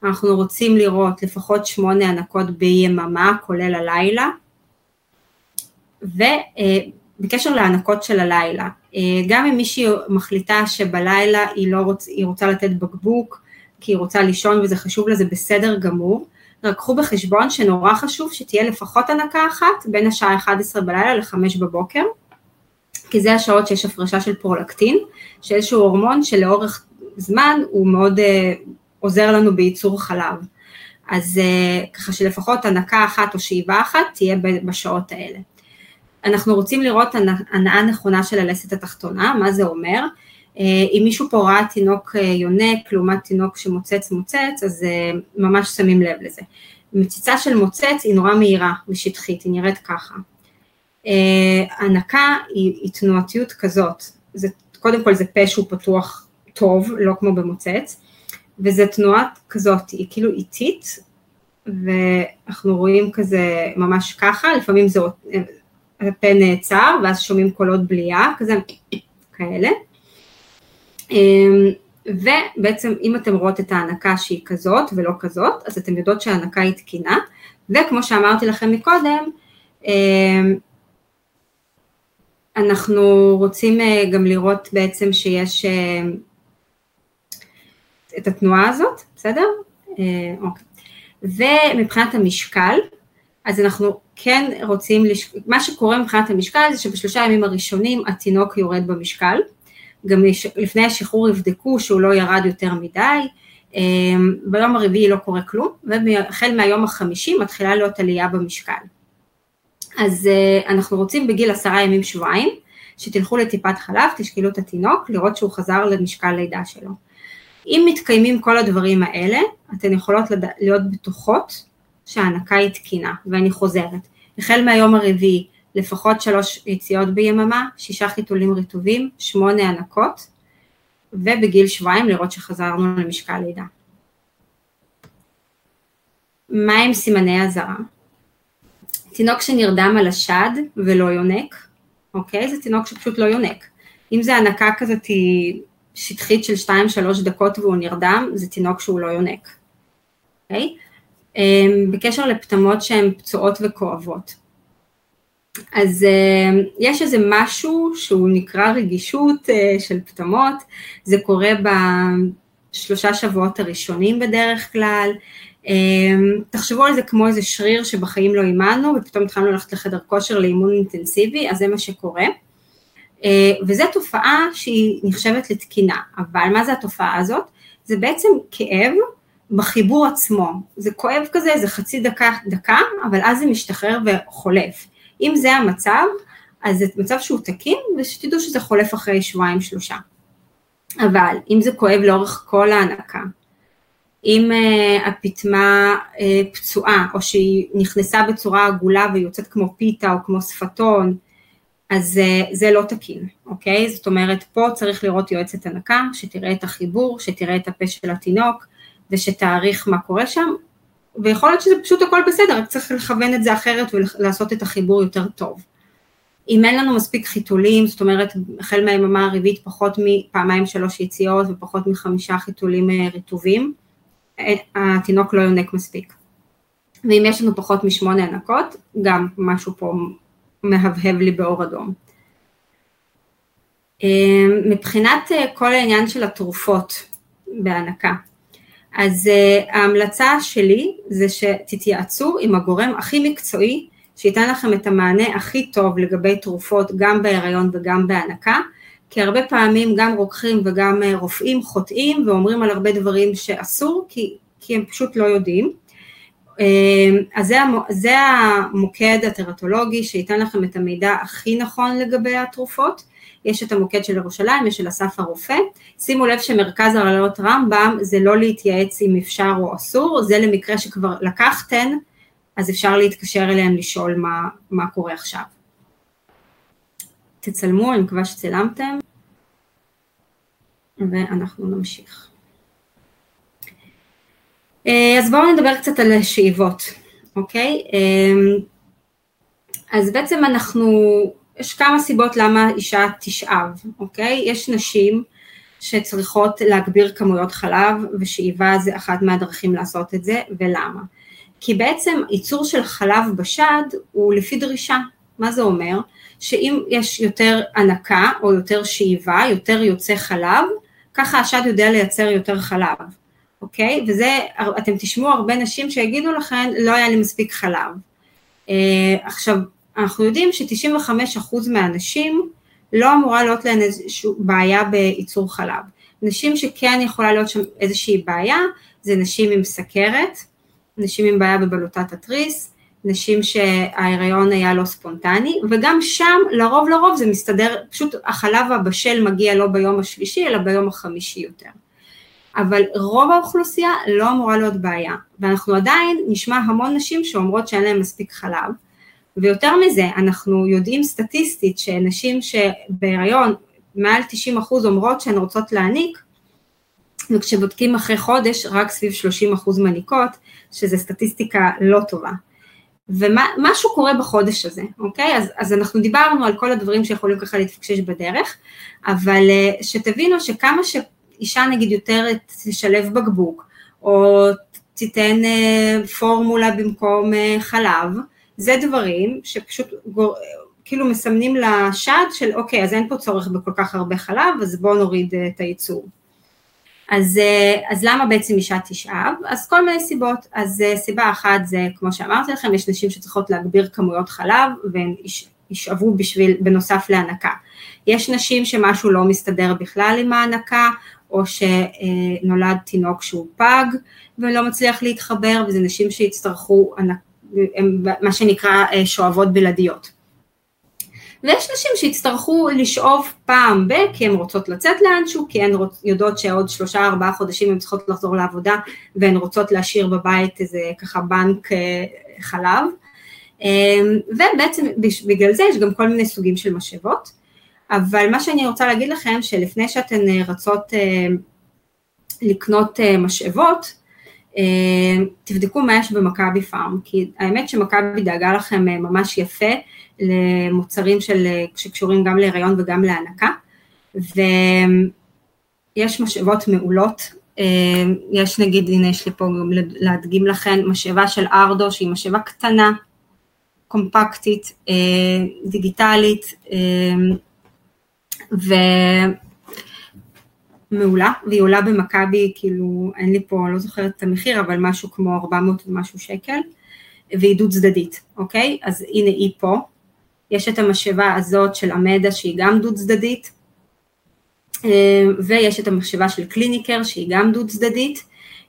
אנחנו רוצים לראות לפחות שמונה הנקות ביממה, כולל הלילה, ובקשר להנקות של הלילה, גם אם מישהי מחליטה שבלילה היא, לא רוצ, היא רוצה לתת בקבוק, כי היא רוצה לישון וזה חשוב לה, זה בסדר גמור, רק קחו בחשבון שנורא חשוב שתהיה לפחות הנקה אחת בין השעה 11 בלילה ל-5 בבוקר, כי זה השעות שיש הפרשה של פרולקטין, שאיזשהו הורמון שלאורך זמן הוא מאוד uh, עוזר לנו בייצור חלב. אז uh, ככה שלפחות הנקה אחת או שאיבה אחת תהיה בשעות האלה. אנחנו רוצים לראות הנאה נכונה של הלסת התחתונה, מה זה אומר? Uh, אם מישהו פה ראה תינוק uh, יונק לעומת תינוק שמוצץ מוצץ, אז ממש שמים לב לזה. מציצה של מוצץ היא נורא מהירה ושטחית, היא נראית ככה. הנקה היא, היא תנועתיות כזאת, זה, קודם כל זה פה שהוא פתוח טוב, לא כמו במוצץ, וזה תנועה כזאת, היא כאילו איטית, ואנחנו רואים כזה ממש ככה, לפעמים זה הפה נעצר, ואז שומעים קולות בליעה, כזה כאלה. ובעצם אם אתם רואות את ההנקה שהיא כזאת ולא כזאת, אז אתן יודעות שההנקה היא תקינה, וכמו שאמרתי לכם מקודם, אנחנו רוצים אה, גם לראות בעצם שיש אה, את התנועה הזאת, בסדר? אה, אוקיי. ומבחינת המשקל, אז אנחנו כן רוצים, לש... מה שקורה מבחינת המשקל זה שבשלושה ימים הראשונים התינוק יורד במשקל, גם לפני השחרור יבדקו שהוא לא ירד יותר מדי, ביום הרביעי לא קורה כלום, והחל מהיום החמישי מתחילה להיות עלייה במשקל. אז uh, אנחנו רוצים בגיל עשרה ימים שבועיים, שתלכו לטיפת חלב, תשקלו את התינוק, לראות שהוא חזר למשקל לידה שלו. אם מתקיימים כל הדברים האלה, אתן יכולות לד... להיות בטוחות שההנקה היא תקינה, ואני חוזרת. החל מהיום הרביעי, לפחות שלוש יציאות ביממה, שישה חיתולים רטובים, שמונה הנקות, ובגיל שבועיים לראות שחזרנו למשקל לידה. מה עם סימני אזהרה? תינוק שנרדם על השד ולא יונק, אוקיי? זה תינוק שפשוט לא יונק. אם זה הנקה כזאת שטחית של 2-3 דקות והוא נרדם, זה תינוק שהוא לא יונק, אוקיי? אמ, בקשר לפטמות שהן פצועות וכואבות. אז אמ, יש איזה משהו שהוא נקרא רגישות אה, של פטמות, זה קורה בשלושה שבועות הראשונים בדרך כלל, אמ, תחשבו על זה כמו איזה שריר שבחיים לא אימנו ופתאום התחלנו ללכת לחדר כושר לאימון אינטנסיבי, אז זה מה שקורה. אה, וזו תופעה שהיא נחשבת לתקינה, אבל מה זה התופעה הזאת? זה בעצם כאב בחיבור עצמו, זה כואב כזה, זה חצי דקה, דקה, אבל אז זה משתחרר וחולף. אם זה המצב, אז זה מצב שהוא תקין, ושתדעו שזה חולף אחרי שבועיים שלושה. אבל אם זה כואב לאורך כל ההנקה, אם uh, הפטמה uh, פצועה או שהיא נכנסה בצורה עגולה ויוצאת כמו פיתה או כמו שפתון, אז uh, זה לא תקין, אוקיי? זאת אומרת, פה צריך לראות יועצת הנקה, שתראה את החיבור, שתראה את הפה של התינוק ושתעריך מה קורה שם, ויכול להיות שזה פשוט הכל בסדר, רק צריך לכוון את זה אחרת ולעשות את החיבור יותר טוב. אם אין לנו מספיק חיתולים, זאת אומרת, החל מהיממה הרביעית פחות מפעמיים שלוש יציאות ופחות מחמישה חיתולים רטובים, התינוק לא יונק מספיק. ואם יש לנו פחות משמונה הנקות, גם משהו פה מהבהב לי באור אדום. אה, מבחינת אה, כל העניין של התרופות בהנקה, אז אה, ההמלצה שלי זה שתתייעצו עם הגורם הכי מקצועי שייתן לכם את המענה הכי טוב לגבי תרופות גם בהיריון וגם בהנקה, כי הרבה פעמים גם רוקחים וגם רופאים חוטאים ואומרים על הרבה דברים שאסור כי, כי הם פשוט לא יודעים. אה, אז זה, המוקד הטרטולוגי שייתן לכם את המידע הכי נכון לגבי התרופות. יש את המוקד של ירושלים, יש של אסף הרופא. שימו לב שמרכז הרעיונות רמב"ם זה לא להתייעץ אם אפשר או אסור, זה למקרה שכבר לקחתן, אז אפשר להתקשר אליהם לשאול מה, מה קורה עכשיו. תצלמו, אני מקווה שצילמתם, ואנחנו נמשיך. אה, אז בואו נדבר קצת על שאיבות, אוקיי? אה, אז בעצם אנחנו, יש כמה סיבות למה אישה תשאב, אוקיי? יש נשים שצריכות להגביר כמויות חלב ושאיבה זה אחת מהדרכים לעשות את זה ולמה. כי בעצם ייצור של חלב בשד הוא לפי דרישה, מה זה אומר? שאם יש יותר הנקה או יותר שאיבה, יותר יוצא חלב, ככה השד יודע לייצר יותר חלב, אוקיי? וזה, אתם תשמעו הרבה נשים שיגידו לכן, לא היה לי מספיק חלב. אה, עכשיו, אנחנו יודעים ש-95% מהנשים לא אמורה להיות להן איזושהי בעיה בייצור חלב. נשים שכן יכולה להיות שם איזושהי בעיה, זה נשים עם סכרת, נשים עם בעיה בבלוטת התריס, נשים שההיריון היה לא ספונטני, וגם שם לרוב לרוב זה מסתדר, פשוט החלב הבשל מגיע לא ביום השלישי, אלא ביום החמישי יותר. אבל רוב האוכלוסייה לא אמורה להיות בעיה, ואנחנו עדיין נשמע המון נשים שאומרות שאין להן מספיק חלב, ויותר מזה, אנחנו יודעים סטטיסטית שנשים שבהיריון מעל 90% אומרות שהן רוצות להניק, וכשבודקים אחרי חודש רק סביב 30% מניקות, שזה סטטיסטיקה לא טובה. ומשהו קורה בחודש הזה, אוקיי? אז, אז אנחנו דיברנו על כל הדברים שיכולים ככה להתפקשש בדרך, אבל אה, שתבינו שכמה שאישה נגיד יותר תשלב בקבוק, או תיתן אה, פורמולה במקום אה, חלב, זה דברים שפשוט גור... כאילו מסמנים לשד של אוקיי, אז אין פה צורך בכל כך הרבה חלב, אז בואו נוריד את הייצור. אז, אה, אז למה בעצם אישה תשאב? אז כל מיני סיבות, אז אה, סיבה אחת זה כמו שאמרתי לכם, יש נשים שצריכות להגביר כמויות חלב והן ישאבו בשביל, בנוסף להנקה. יש נשים שמשהו לא מסתדר בכלל עם ההנקה, או שנולד תינוק שהוא פג ולא מצליח להתחבר, וזה נשים שיצטרכו, מה שנקרא אה, שואבות בלעדיות. ויש נשים שיצטרכו לשאוב פעם ב, כי הן רוצות לצאת לאנשהו, כי הן יודעות שעוד שלושה ארבעה חודשים הן צריכות לחזור לעבודה והן רוצות להשאיר בבית איזה ככה בנק אה, חלב. אה, ובעצם בגלל זה יש גם כל מיני סוגים של משאבות. אבל מה שאני רוצה להגיד לכם, שלפני שאתן אה, רצות אה, לקנות אה, משאבות, תבדקו מה יש במכבי פארם, כי האמת שמכבי דאגה לכם ממש יפה למוצרים של, שקשורים גם להיריון וגם להנקה, ויש משאבות מעולות, יש נגיד, הנה יש לי פה גם להדגים לכם, משאבה של ארדו שהיא משאבה קטנה, קומפקטית, דיגיטלית, ומעולה, והיא עולה במכבי, כאילו, אין לי פה, לא זוכרת את המחיר, אבל משהו כמו 400 ומשהו שקל, והיא דו צדדית, אוקיי? אז הנה היא פה, יש את המשאבה הזאת של עמדה שהיא גם דו צדדית, אה, ויש את המשאבה של קליניקר שהיא גם דו צדדית,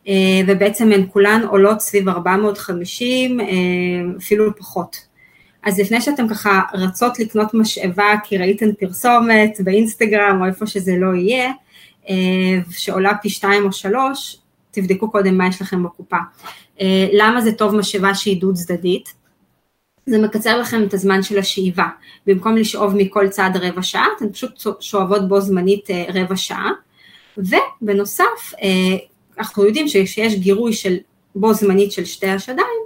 אה, ובעצם הן כולן עולות סביב 450, אה, אפילו פחות. אז לפני שאתם ככה רצות לקנות משאבה כי ראיתן פרסומת באינסטגרם או איפה שזה לא יהיה, שעולה פי שתיים או שלוש, תבדקו קודם מה יש לכם בקופה. למה זה טוב משאבה שהיא דו צדדית? זה מקצר לכם את הזמן של השאיבה. במקום לשאוב מכל צד רבע שעה, אתן פשוט שואבות בו זמנית אה, רבע שעה. ובנוסף, אה, אנחנו יודעים שיש גירוי של בו זמנית של שתי השדיים,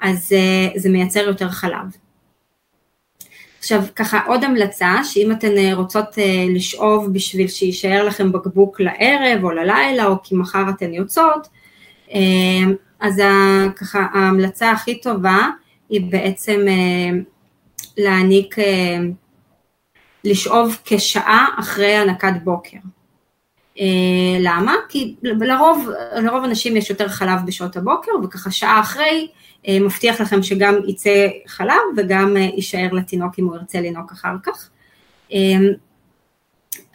אז אה, זה מייצר יותר חלב. עכשיו ככה עוד המלצה, שאם אתן רוצות לשאוב בשביל שיישאר לכם בקבוק לערב או ללילה או כי מחר אתן יוצאות, אז ככה ההמלצה הכי טובה היא בעצם אה, להעניק, אה, לשאוב כשעה אחרי הנקת בוקר. אה, למה? כי לרוב, לרוב אנשים יש יותר חלב בשעות הבוקר וככה שעה אחרי מבטיח לכם שגם יצא חלב וגם יישאר לתינוק אם הוא ירצה לנהוג אחר כך.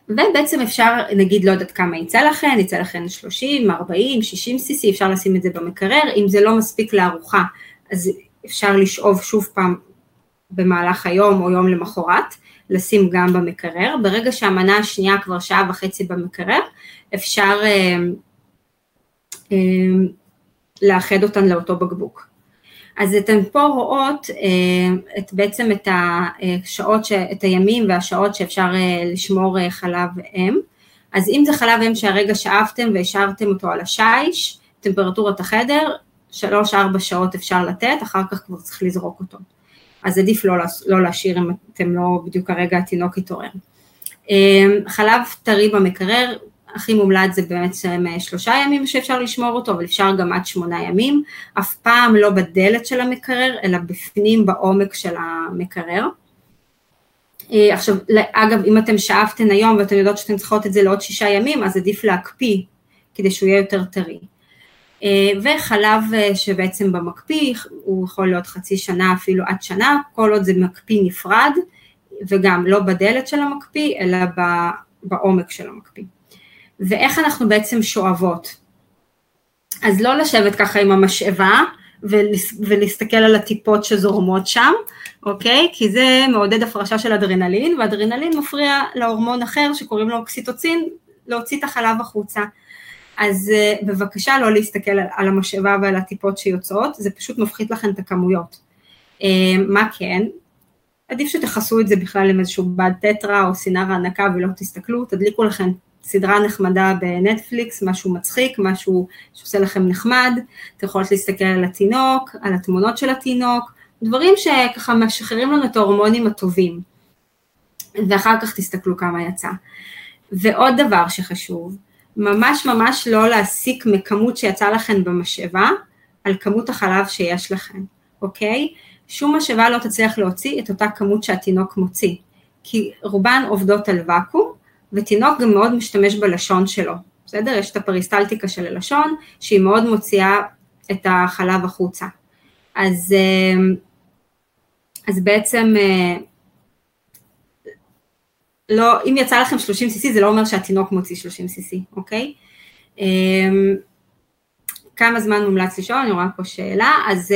ובעצם אפשר, נגיד לא יודעת כמה יצא לכם, יצא לכם 30, 40, 60 cc, אפשר לשים את זה במקרר, אם זה לא מספיק לארוחה, אז אפשר לשאוב שוב פעם במהלך היום או יום למחרת, לשים גם במקרר. ברגע שהמנה השנייה כבר שעה וחצי במקרר, אפשר אה, אה, לאחד אותן לאותו בקבוק. אז אתן פה רואות אה, את בעצם את השעות, ש, את הימים והשעות שאפשר אה, לשמור אה, חלב אם. אז אם זה חלב אם שהרגע שאבתם והשארתם אותו על השיש, טמפרטורת החדר, שלוש-ארבע שעות אפשר לתת, אחר כך כבר צריך לזרוק אותו. אז עדיף לא, לא להשאיר אם אתם לא בדיוק הרגע התינוק התעורר. חלב טרי במקרר, הכי מומלץ זה באמת שלושה ימים שאפשר לשמור אותו, אבל אפשר גם עד שמונה ימים, אף פעם לא בדלת של המקרר, אלא בפנים בעומק של המקרר. אה, עכשיו, אגב, אם אתם שאפתן היום ואתן יודעות שאתן צריכות את זה לעוד שישה ימים, אז עדיף להקפיא כדי שהוא יהיה יותר טרי. אה, וחלב אה, שבעצם במקפיא, הוא יכול להיות חצי שנה אפילו עד שנה, כל עוד זה מקפיא נפרד, וגם לא בדלת של המקפיא, אלא בעומק של המקפיא. ואיך אנחנו בעצם שואבות. אז לא לשבת ככה עם המשאבה ולהסתכל על הטיפות שזורמות שם, אוקיי? כי זה מעודד הפרשה של אדרנלין, ואדרנלין מפריע להורמון אחר שקוראים לו אוקסיטוצין, להוציא את החלב החוצה. אז uh, בבקשה לא להסתכל על, המשאבה ועל הטיפות שיוצאות, זה פשוט מפחית לכם את הכמויות. Uh, מה כן? עדיף שתכסו את זה בכלל עם איזשהו בד טטרה או סינר הענקה ולא תסתכלו, תדליקו לכם סדרה נחמדה בנטפליקס, משהו מצחיק, משהו שעושה לכם נחמד, אתם יכולות להסתכל על התינוק, על התמונות של התינוק, דברים שככה משחררים לנו את ההורמונים הטובים, ואחר כך תסתכלו כמה יצא. ועוד דבר שחשוב, ממש ממש לא להסיק מכמות שיצא לכם במשאבה על כמות החלב שיש לכם, אוקיי? שום משאבה לא תצליח להוציא את אותה כמות שהתינוק מוציא, כי רובן עובדות על ואקום, ותינוק גם מאוד משתמש בלשון שלו, בסדר? יש את הפריסטלטיקה של הלשון, שהיא מאוד מוציאה את החלב החוצה. אז, אה, אז בעצם, אה, לא, אם יצא לכם 30 cc זה לא אומר שהתינוק מוציא 30 cc, אוקיי? אה, כמה זמן מומלץ לישון, אני רואה פה שאלה, אז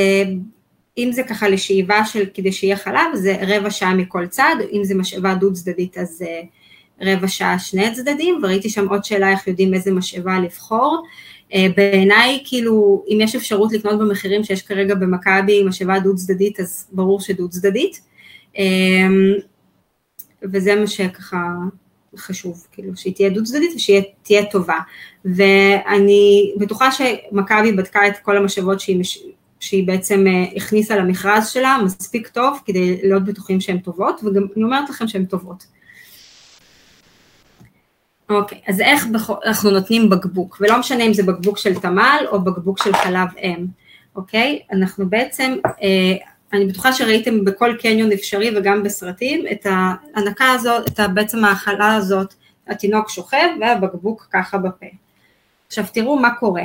אם זה ככה לשאיבה של כדי שיהיה חלב, זה רבע שעה מכל צד, אם זה משאבה דו צדדית אז רבע שעה שני הצדדים, וראיתי שם עוד שאלה איך יודעים איזה משאבה לבחור. אה, בעיניי, כאילו, אם יש אפשרות לקנות במחירים שיש כרגע במכבי משאבה דו צדדית, אז ברור שדו צדדית. אה, וזה מה שככה חשוב, כאילו, שהיא תהיה דו צדדית ושהיא תהיה טובה. ואני בטוחה שמכבי בדקה את כל המשאבות שהיא, מש... שהיא בעצם אה, הכניסה למכרז שלה מספיק טוב כדי להיות בטוחים שהן טובות, וגם אני אומרת לכם שהן טובות. אוקיי, אז איך אנחנו נותנים בקבוק, ולא משנה אם זה בקבוק של תמ"ל או בקבוק של חלב אם, אוקיי? אנחנו בעצם, אה, אני בטוחה שראיתם בכל קניון אפשרי וגם בסרטים, את ההנקה הזאת, את בעצם ההאכלה הזאת, התינוק שוכב והבקבוק ככה בפה. עכשיו תראו מה קורה,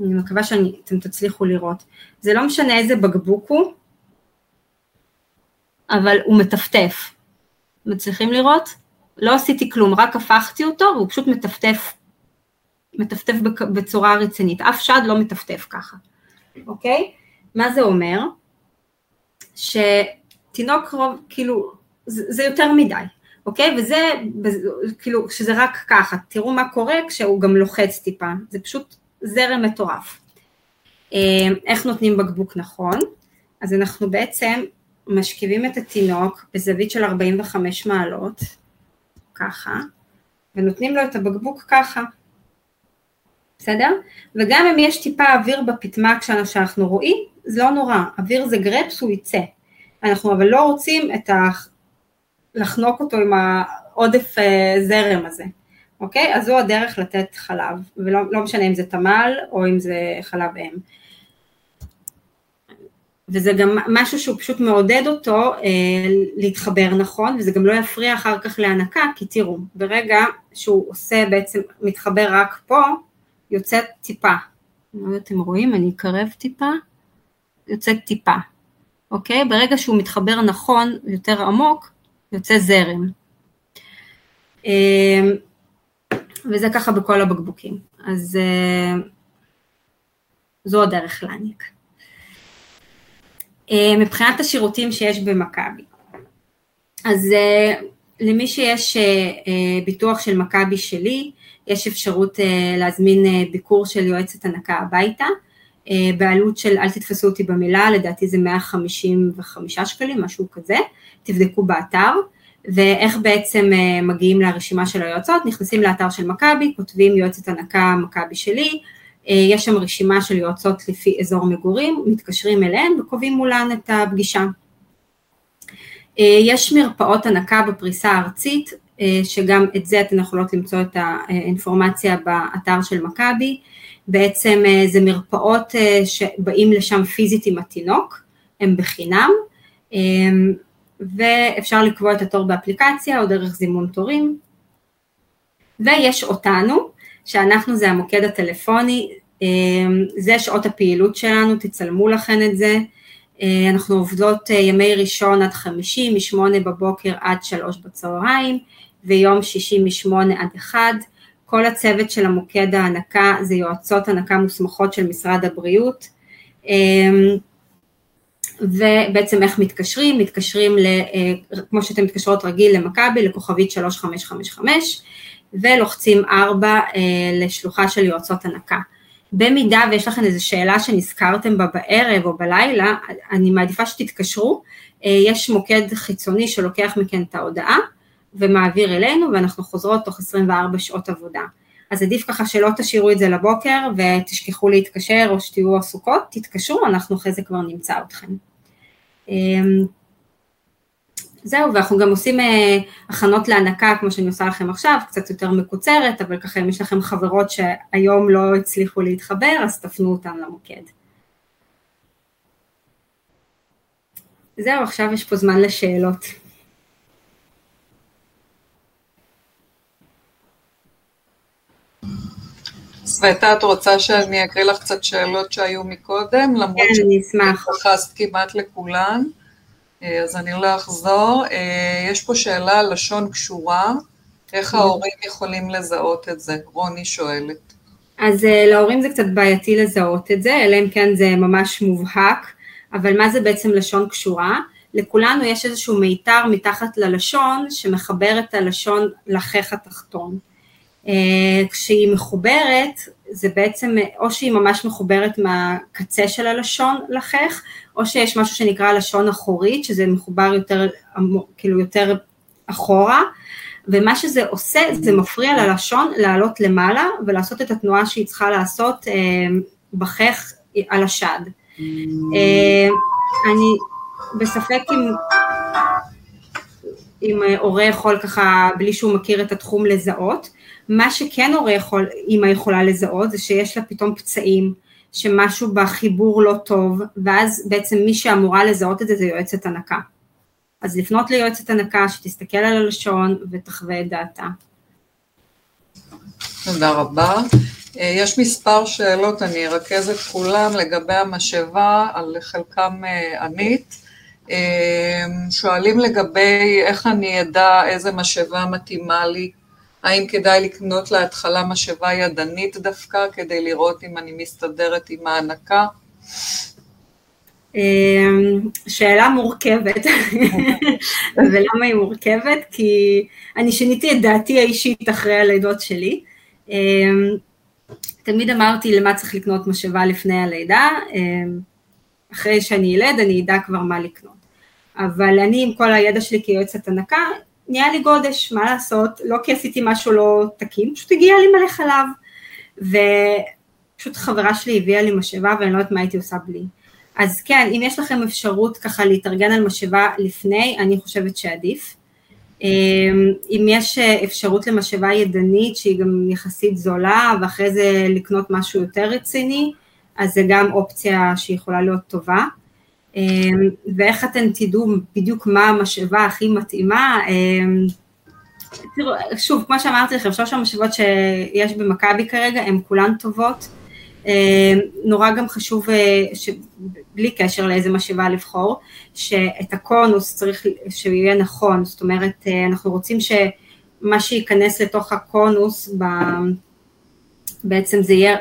אני מקווה שאתם תצליחו לראות, זה לא משנה איזה בקבוק הוא, אבל הוא מטפטף, מצליחים לראות? לא עשיתי כלום, רק הפכתי אותו והוא פשוט מטפטף, מטפטף בצורה רצינית, אף שד לא מטפטף ככה, אוקיי? מה זה אומר? שתינוק רוב, כאילו, זה, זה יותר מדי, אוקיי? וזה, כאילו, שזה רק ככה, תראו מה קורה כשהוא גם לוחץ טיפה, זה פשוט זרם מטורף. אה, איך נותנים בקבוק נכון? אז אנחנו בעצם משכיבים את התינוק בזווית של 45 מעלות, ככה, ונותנים לו את הבקבוק ככה, בסדר? וגם אם יש טיפה אוויר בפטמה כשאנחנו רואים, זה לא נורא, אוויר זה גרפס, הוא יצא. אנחנו אבל לא רוצים את ה... לחנוק אותו עם העודף אה, זרם הזה, אוקיי? אז זו הדרך לתת חלב, ולא לא משנה אם זה תמ"ל או אם זה חלב אם. וזה גם משהו שהוא פשוט מעודד אותו אה, להתחבר נכון, וזה גם לא יפריע אחר כך להנקה, כי תראו, ברגע שהוא עושה בעצם, מתחבר רק פה, יוצאת טיפה. לא יודעת, אתם רואים, אני אקרב טיפה, יוצאת טיפה, אוקיי? ברגע שהוא מתחבר נכון, יותר עמוק, יוצא זרם. אה, וזה ככה בכל הבקבוקים. אז אה, זו הדרך להניק. אה, מבחינת השירותים שיש במכבי. אז אה, למי שיש אה, ביטוח של מכבי שלי, יש אפשרות להזמין ביקור של יועצת הנקה הביתה, בעלות של, אל תתפסו אותי במילה, לדעתי זה 155 שקלים, משהו כזה, תבדקו באתר, ואיך בעצם מגיעים לרשימה של היועצות, נכנסים לאתר של מכבי, כותבים יועצת הנקה מכבי שלי, יש שם רשימה של יועצות לפי אזור מגורים, מתקשרים אליהן וקובעים מולן את הפגישה. אה, יש מרפאות הנקה בפריסה הארצית, שגם את זה אתן יכולות למצוא את האינפורמציה באתר של מכבי. בעצם זה מרפאות שבאים לשם פיזית עם התינוק, הם בחינם, ואפשר לקבוע את התור באפליקציה או דרך זימון תורים. ויש אותנו, שאנחנו זה המוקד הטלפוני, זה שעות הפעילות שלנו, תצלמו לכן את זה. אנחנו עובדות ימי ראשון עד חמישי, משמונה בבוקר עד שלוש בצהריים, ויום שישי משמונה עד אחד. כל הצוות של המוקד ההנקה זה יועצות הנקה מוסמכות של משרד הבריאות. ובעצם איך מתקשרים, מתקשרים, ל, כמו שאתם מתקשרות רגיל למכבי, לכוכבית 3555, ולוחצים 4 לשלוחה של יועצות הנקה. במידה ויש לכם איזו שאלה שנזכרתם בה בערב או בלילה, אני מעדיפה שתתקשרו, יש מוקד חיצוני שלוקח מכן את ההודעה ומעביר אלינו ואנחנו חוזרות תוך 24 שעות עבודה. אז עדיף ככה שלא תשאירו את זה לבוקר ותשכחו להתקשר או שתהיו עסוקות, תתקשרו, אנחנו אחרי זה כבר נמצא אתכם. זהו, ואנחנו גם עושים אה, הכנות להנקה, כמו שאני עושה לכם עכשיו, קצת יותר מקוצרת, אבל ככה אם יש לכם חברות שהיום לא הצליחו להתחבר, אז תפנו אותן למוקד. זהו, עכשיו יש פה זמן לשאלות. סווטה, את רוצה שאני אקריא לך קצת שאלות שהיו מקודם? למרות כן, אני אשמח. שהתייחסת כמעט לכולן, אז אני לא אחזור. אה, יש פה שאלה על לשון קשורה, איך כן. ההורים יכולים לזהות את זה? רוני שואלת. אז אה, להורים זה קצת בעייתי לזהות את זה, אלא אם כן זה ממש מובהק, אבל מה זה בעצם לשון קשורה? לכולנו יש איזשהו מיתר מתחת ללשון שמחבר את הלשון לחך התחתון. אה, כשהיא מחוברת, זה בעצם, או שהיא ממש מחוברת מהקצה של הלשון לחך, או שיש משהו שנקרא לשון אחורית, שזה מחובר יותר, כאילו יותר אחורה, ומה שזה עושה, זה מפריע ללשון לעלות למעלה ולעשות את התנועה שהיא צריכה לעשות אה, בחך על השד. אה, אני בספק אם, אם הורה יכול ככה, בלי שהוא מכיר את התחום, לזהות, מה שכן הורה יכול, אימא יכולה לזהות זה שיש לה פתאום פצעים, שמשהו בחיבור לא טוב, ואז בעצם מי שאמורה לזהות את זה זה יועצת הנקה. אז לפנות ליועצת הנקה שתסתכל על הלשון ותחווה את דעתה. תודה רבה. אה, יש מספר שאלות, אני ארכז את כולם לגבי המשאבה, על חלקם אה, ענית. אה, שואלים לגבי איך אני אדע איזה משאבה מתאימה לי האם כדאי לקנות להתחלה משאבה ידנית דווקא, כדי לראות אם אני מסתדרת עם ההנקה? אמ, שאלה מורכבת, ולמה היא מורכבת? כי אני שיניתי את דעתי האישית אחרי הלידות שלי. אמ, תמיד אמרתי למה צריך לקנות משאבה לפני הלידה, אמ, אחרי שאני ילד אני אדע כבר מה לקנות. אבל אני עם כל הידע שלי כיועצת הנקה, נהיה לי גודש, מה לעשות, לא כי עשיתי משהו לא תקין, פשוט הגיע לי מלא חלב, ופשוט חברה שלי הביאה לי משאבה ואני לא יודעת מה הייתי עושה בלי. אז כן, אם יש לכם אפשרות ככה להתארגן על משאבה לפני, אני חושבת שעדיף. אמ, אם יש אפשרות למשאבה ידנית שהיא גם יחסית זולה, ואחרי זה לקנות משהו יותר רציני, אז זה גם אופציה שיכולה להיות טובה. אמ, ואיך אתן תדעו בדיוק מה המשאבה הכי מתאימה. אמ, תראו, שוב, כמו שאמרתי לכם, שלוש המשאבות שיש במכבי כרגע הן כולן טובות. אמ, נורא גם חשוב, אה, בלי קשר לאיזה משאבה לבחור, שאת הקונוס צריך שיהיה נכון, זאת אומרת, אה, אנחנו רוצים שמה שייכנס לתוך הקונוס, בעצם זה יהיה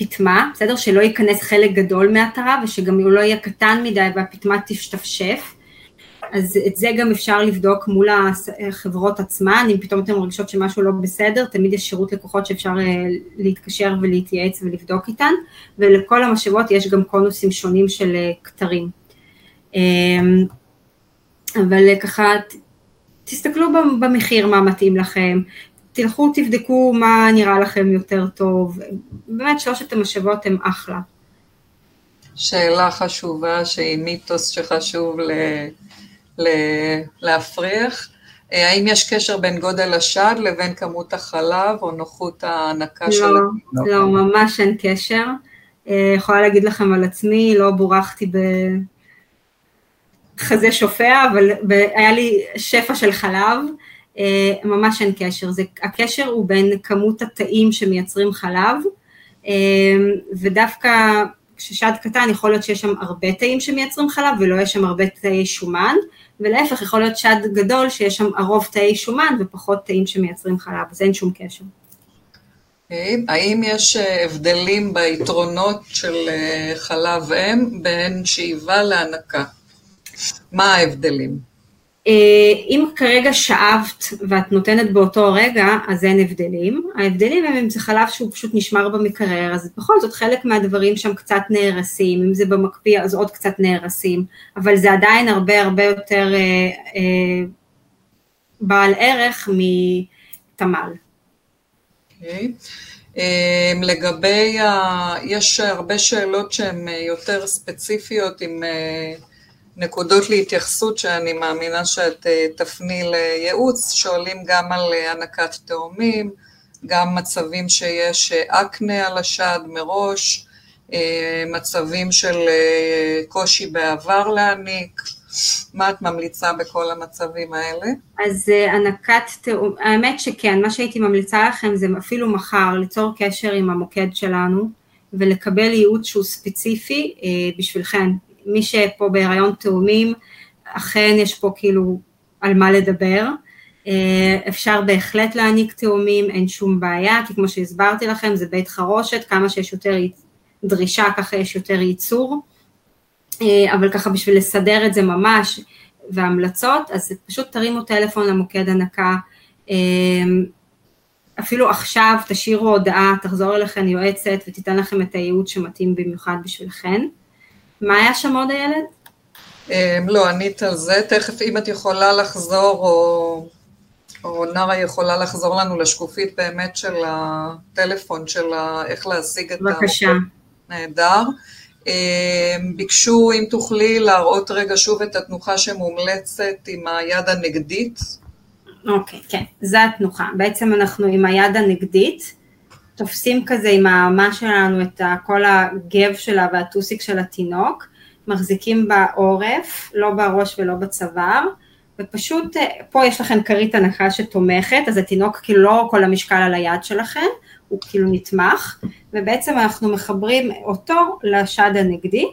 פטמה, בסדר? שלא ייכנס חלק גדול מהטרה ושגם הוא לא יהיה קטן מדי והפטמה תשתפשף. אז את זה גם אפשר לבדוק מול החברות עצמן, אם פתאום אתן מרגישות שמשהו לא בסדר, תמיד יש שירות לקוחות שאפשר אה, להתקשר ולהתייעץ ולבדוק איתן, ולכל המשאבות יש גם קונוסים שונים של אה, כתרים. אמ, אבל אה, ככה, תסתכלו במחיר מה מתאים לכם, תלכו תבדקו מה נראה לכם יותר טוב, באמת שלושת המשאבות הן אחלה. שאלה חשובה שהיא מיתוס שחשוב ל... ל... להפריך. האם יש קשר בין גודל השד לבין כמות החלב או נוחות ההנקה לא, של התינוק? לא, ממש אין קשר. יכולה להגיד לכם על עצמי, לא בורחתי בחזה שופע, אבל היה לי שפע של חלב, ממש אין קשר. זה, הקשר הוא בין כמות התאים שמייצרים חלב, ודווקא כששד קטן יכול להיות שיש שם הרבה תאים שמייצרים חלב ולא יש שם הרבה תאי שומן, ולהפך יכול להיות שד גדול שיש שם הרוב תאי שומן ופחות תאים שמייצרים חלב, אז אין שום קשר. אוקיי, האם יש אה, הבדלים ביתרונות של אה, חלב אם בין שאיבה להנקה? מה ההבדלים? אה, אם כרגע שאבת ואת נותנת באותו רגע, אז אין הבדלים. ההבדלים הם אם זה חלב שהוא פשוט נשמר במקרר, אז בכל זאת חלק מהדברים שם קצת נהרסים, אם זה במקפיא אז עוד קצת נהרסים, אבל זה עדיין הרבה הרבה יותר אה, אה, בעל ערך מתמ"ל. Okay. אוקיי. אה, לגבי, ה... יש הרבה שאלות שהן יותר ספציפיות עם... נקודות להתייחסות שאני מאמינה שאת אה, תפני לייעוץ, שואלים גם על אה, הענקת תאומים, גם מצבים שיש אה, אקנה על השד מראש, מצבים של קושי בעבר להעניק, מה את ממליצה בכל המצבים האלה? אז הענקת תאום, האמת שכן, מה שהייתי ממליצה לכם זה אפילו מחר ליצור קשר עם המוקד שלנו ולקבל ייעוץ שהוא ספציפי בשבילכם, מי שפה בהיריון תאומים, אכן יש פה כאילו על מה לדבר. אה, אפשר בהחלט להעניק תאומים, אין שום בעיה, כי כמו שהסברתי לכם, זה בית חרושת, כמה שיש יותר דרישה, ככה יש יותר ייצור. אה, אבל ככה בשביל לסדר את זה ממש, והמלצות, אז פשוט תרימו טלפון למוקד הנקה, אה, אפילו עכשיו תשאירו הודעה, תחזור אליכם יועצת ותיתן לכם את הייעוץ שמתאים במיוחד בשבילכן. מה היה שם עוד הילד? אמ, לא, ענית על זה. תכף אם את יכולה לחזור, או, או נרה יכולה לחזור לנו לשקופית באמת של הטלפון, של ה, איך להשיג את ה... בבקשה. נהדר. אמ, ביקשו אם תוכלי להראות רגע שוב את התנוחה שמומלצת עם היד הנגדית. אוקיי, okay, כן, זו התנוחה. בעצם אנחנו עם היד הנגדית, תופסים כזה עם האמה שלנו את כל הגב שלה והטוסיק של התינוק, מחזיקים בעורף, לא בראש ולא בצוואר, ופשוט אה, פה יש לכם כרית הנחה שתומכת, אז התינוק כאילו לא כל המשקל על היד שלכם, הוא כאילו נתמך, ובעצם אנחנו מחברים אותו לשד הנגדי,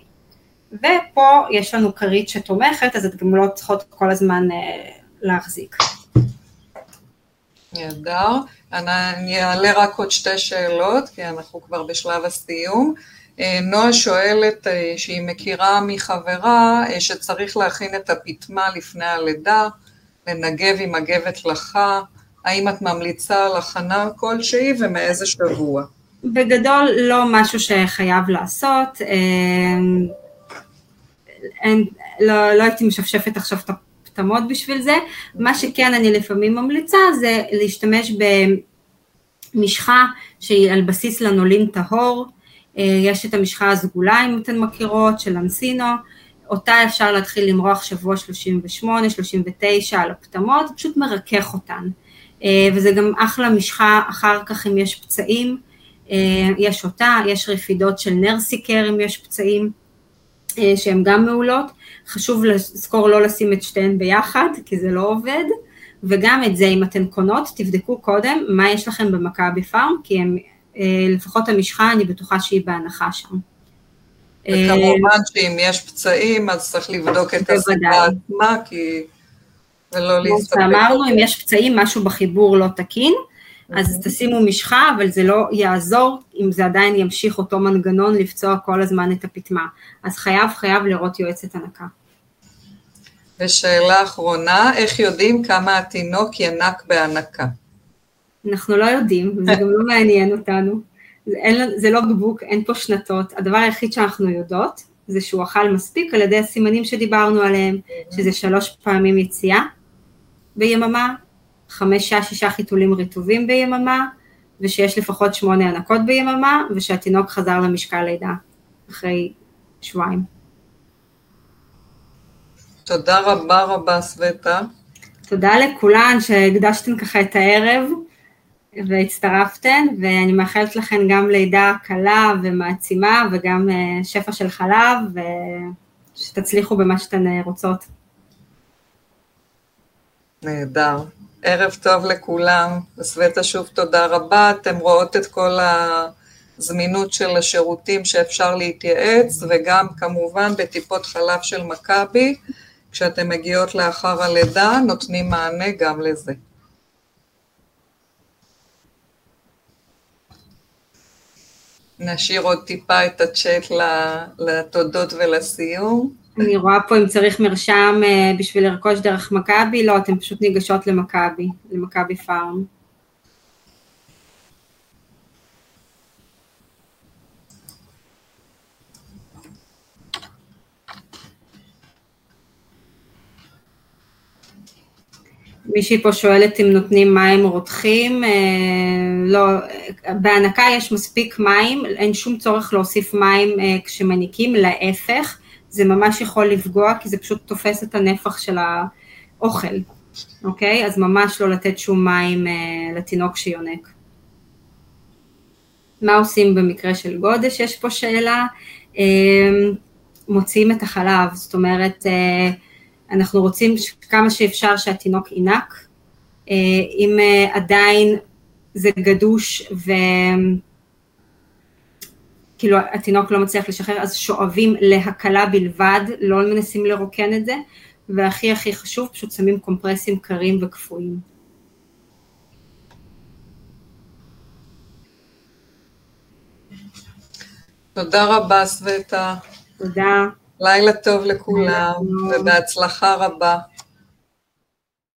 ופה יש לנו כרית שתומכת, אז את גם לא צריכות כל הזמן אה, להחזיק. נהדר. אני אעלה רק עוד שתי שאלות, כי אנחנו כבר בשלב הסיום. אה, נועה שואלת אה, שהיא מכירה מחברה אה, שצריך להכין את הפטמה לפני הלידה, לנגב עם מגבת לחה, האם את ממליצה על הכנה כלשהי ומאיזה שבוע? בגדול לא משהו שחייב לעשות, אין, לא, לא הייתי משפשפת עכשיו את החתמות בשביל זה, מה שכן אני לפעמים ממליצה זה להשתמש במשחה שהיא על בסיס לנולין טהור, אה, יש את המשחה הסגולה אם אתן מכירות, של אנסינו, אותה אפשר להתחיל למרוח שבוע 38, 39 על הפטמות, פשוט מרכך אותן. אה, וזה גם אחלה משחה אחר כך אם יש פצעים, אה, יש אותה, יש רפידות של נרסיקר אם יש פצעים, שהן גם מעולות, חשוב לזכור לא לשים את שתיהן ביחד, כי זה לא עובד, וגם את זה, אם אתן קונות, תבדקו קודם מה יש לכם במכבי פארם, כי הם, אה, לפחות המשחה, אני בטוחה שהיא בהנחה שם. וכמובן שאם יש פצעים, אז צריך לבדוק את הסיבה עצמה, כי... ולא להסתפק. כמו שאמרנו, אם יש פצעים, משהו בחיבור לא תקין, אז תשימו משחה, אבל זה לא יעזור אם זה עדיין ימשיך אותו מנגנון לפצוע כל הזמן את הפטמה. אז חייב חייב לראות יועצת הנקה. ושאלה אחרונה, איך יודעים כמה התינוק ינק בהנקה? אנחנו לא יודעים, וזה גם לא מעניין אותנו. זה, אין, זה לא בקבוק, אין פה שנתות. הדבר היחיד שאנחנו יודעות, זה שהוא אכל מספיק על ידי הסימנים שדיברנו עליהם, שזה שלוש פעמים יציאה ביממה, חמישה, שישה חיתולים רטובים ביממה, ושיש לפחות שמונה הנקות ביממה, ושהתינוק חזר למשקל לידה אחרי שבועיים. תודה רבה רבה, סווטה. תודה לכולן שהקדשתן ככה את הערב והצטרפתן, ואני מאחלת לכן גם לידה קלה ומעצימה וגם אה, שפע של חלב, ושתצליחו במה שאתן אה, רוצות. נהדר. ערב טוב לכולם. סווטה, שוב תודה רבה. אתם רואות את כל הזמינות של השירותים שאפשר להתייעץ, וגם כמובן בטיפות חלב של מכבי, כשאתן מגיעות לאחר הלידה, נותנים מענה גם לזה. נשאיר עוד טיפה את הצ'אט לתודות ולסיום. אני רואה פה אם צריך מרשם אה, בשביל לרכוש דרך מכבי, לא, אתן פשוט ניגשות למכבי, למכבי פארם. מישהי פה שואלת אם נותנים מים רותחים, אה, לא, בהנקה יש מספיק מים, אין שום צורך להוסיף מים אה, כשמניקים, להפך, זה ממש יכול לפגוע, כי זה פשוט תופס את הנפח של האוכל, אוקיי? אז ממש לא לתת שום מים אה, לתינוק שיונק. מה עושים במקרה של גודש? יש פה שאלה. אה, מוציאים את החלב, זאת אומרת, אה, אנחנו רוצים כמה שאפשר שהתינוק ינק. אה, אם אה, עדיין זה גדוש ו... כאילו התינוק לא מצליח לשחרר, אז שואבים להקלה בלבד, לא מנסים לרוקן את זה, והכי הכי חשוב, פשוט שמים קומפרסים קרים וקפואים. תודה רבה, סווטה. תודה. לילה טוב לכולם, ובהצלחה רבה.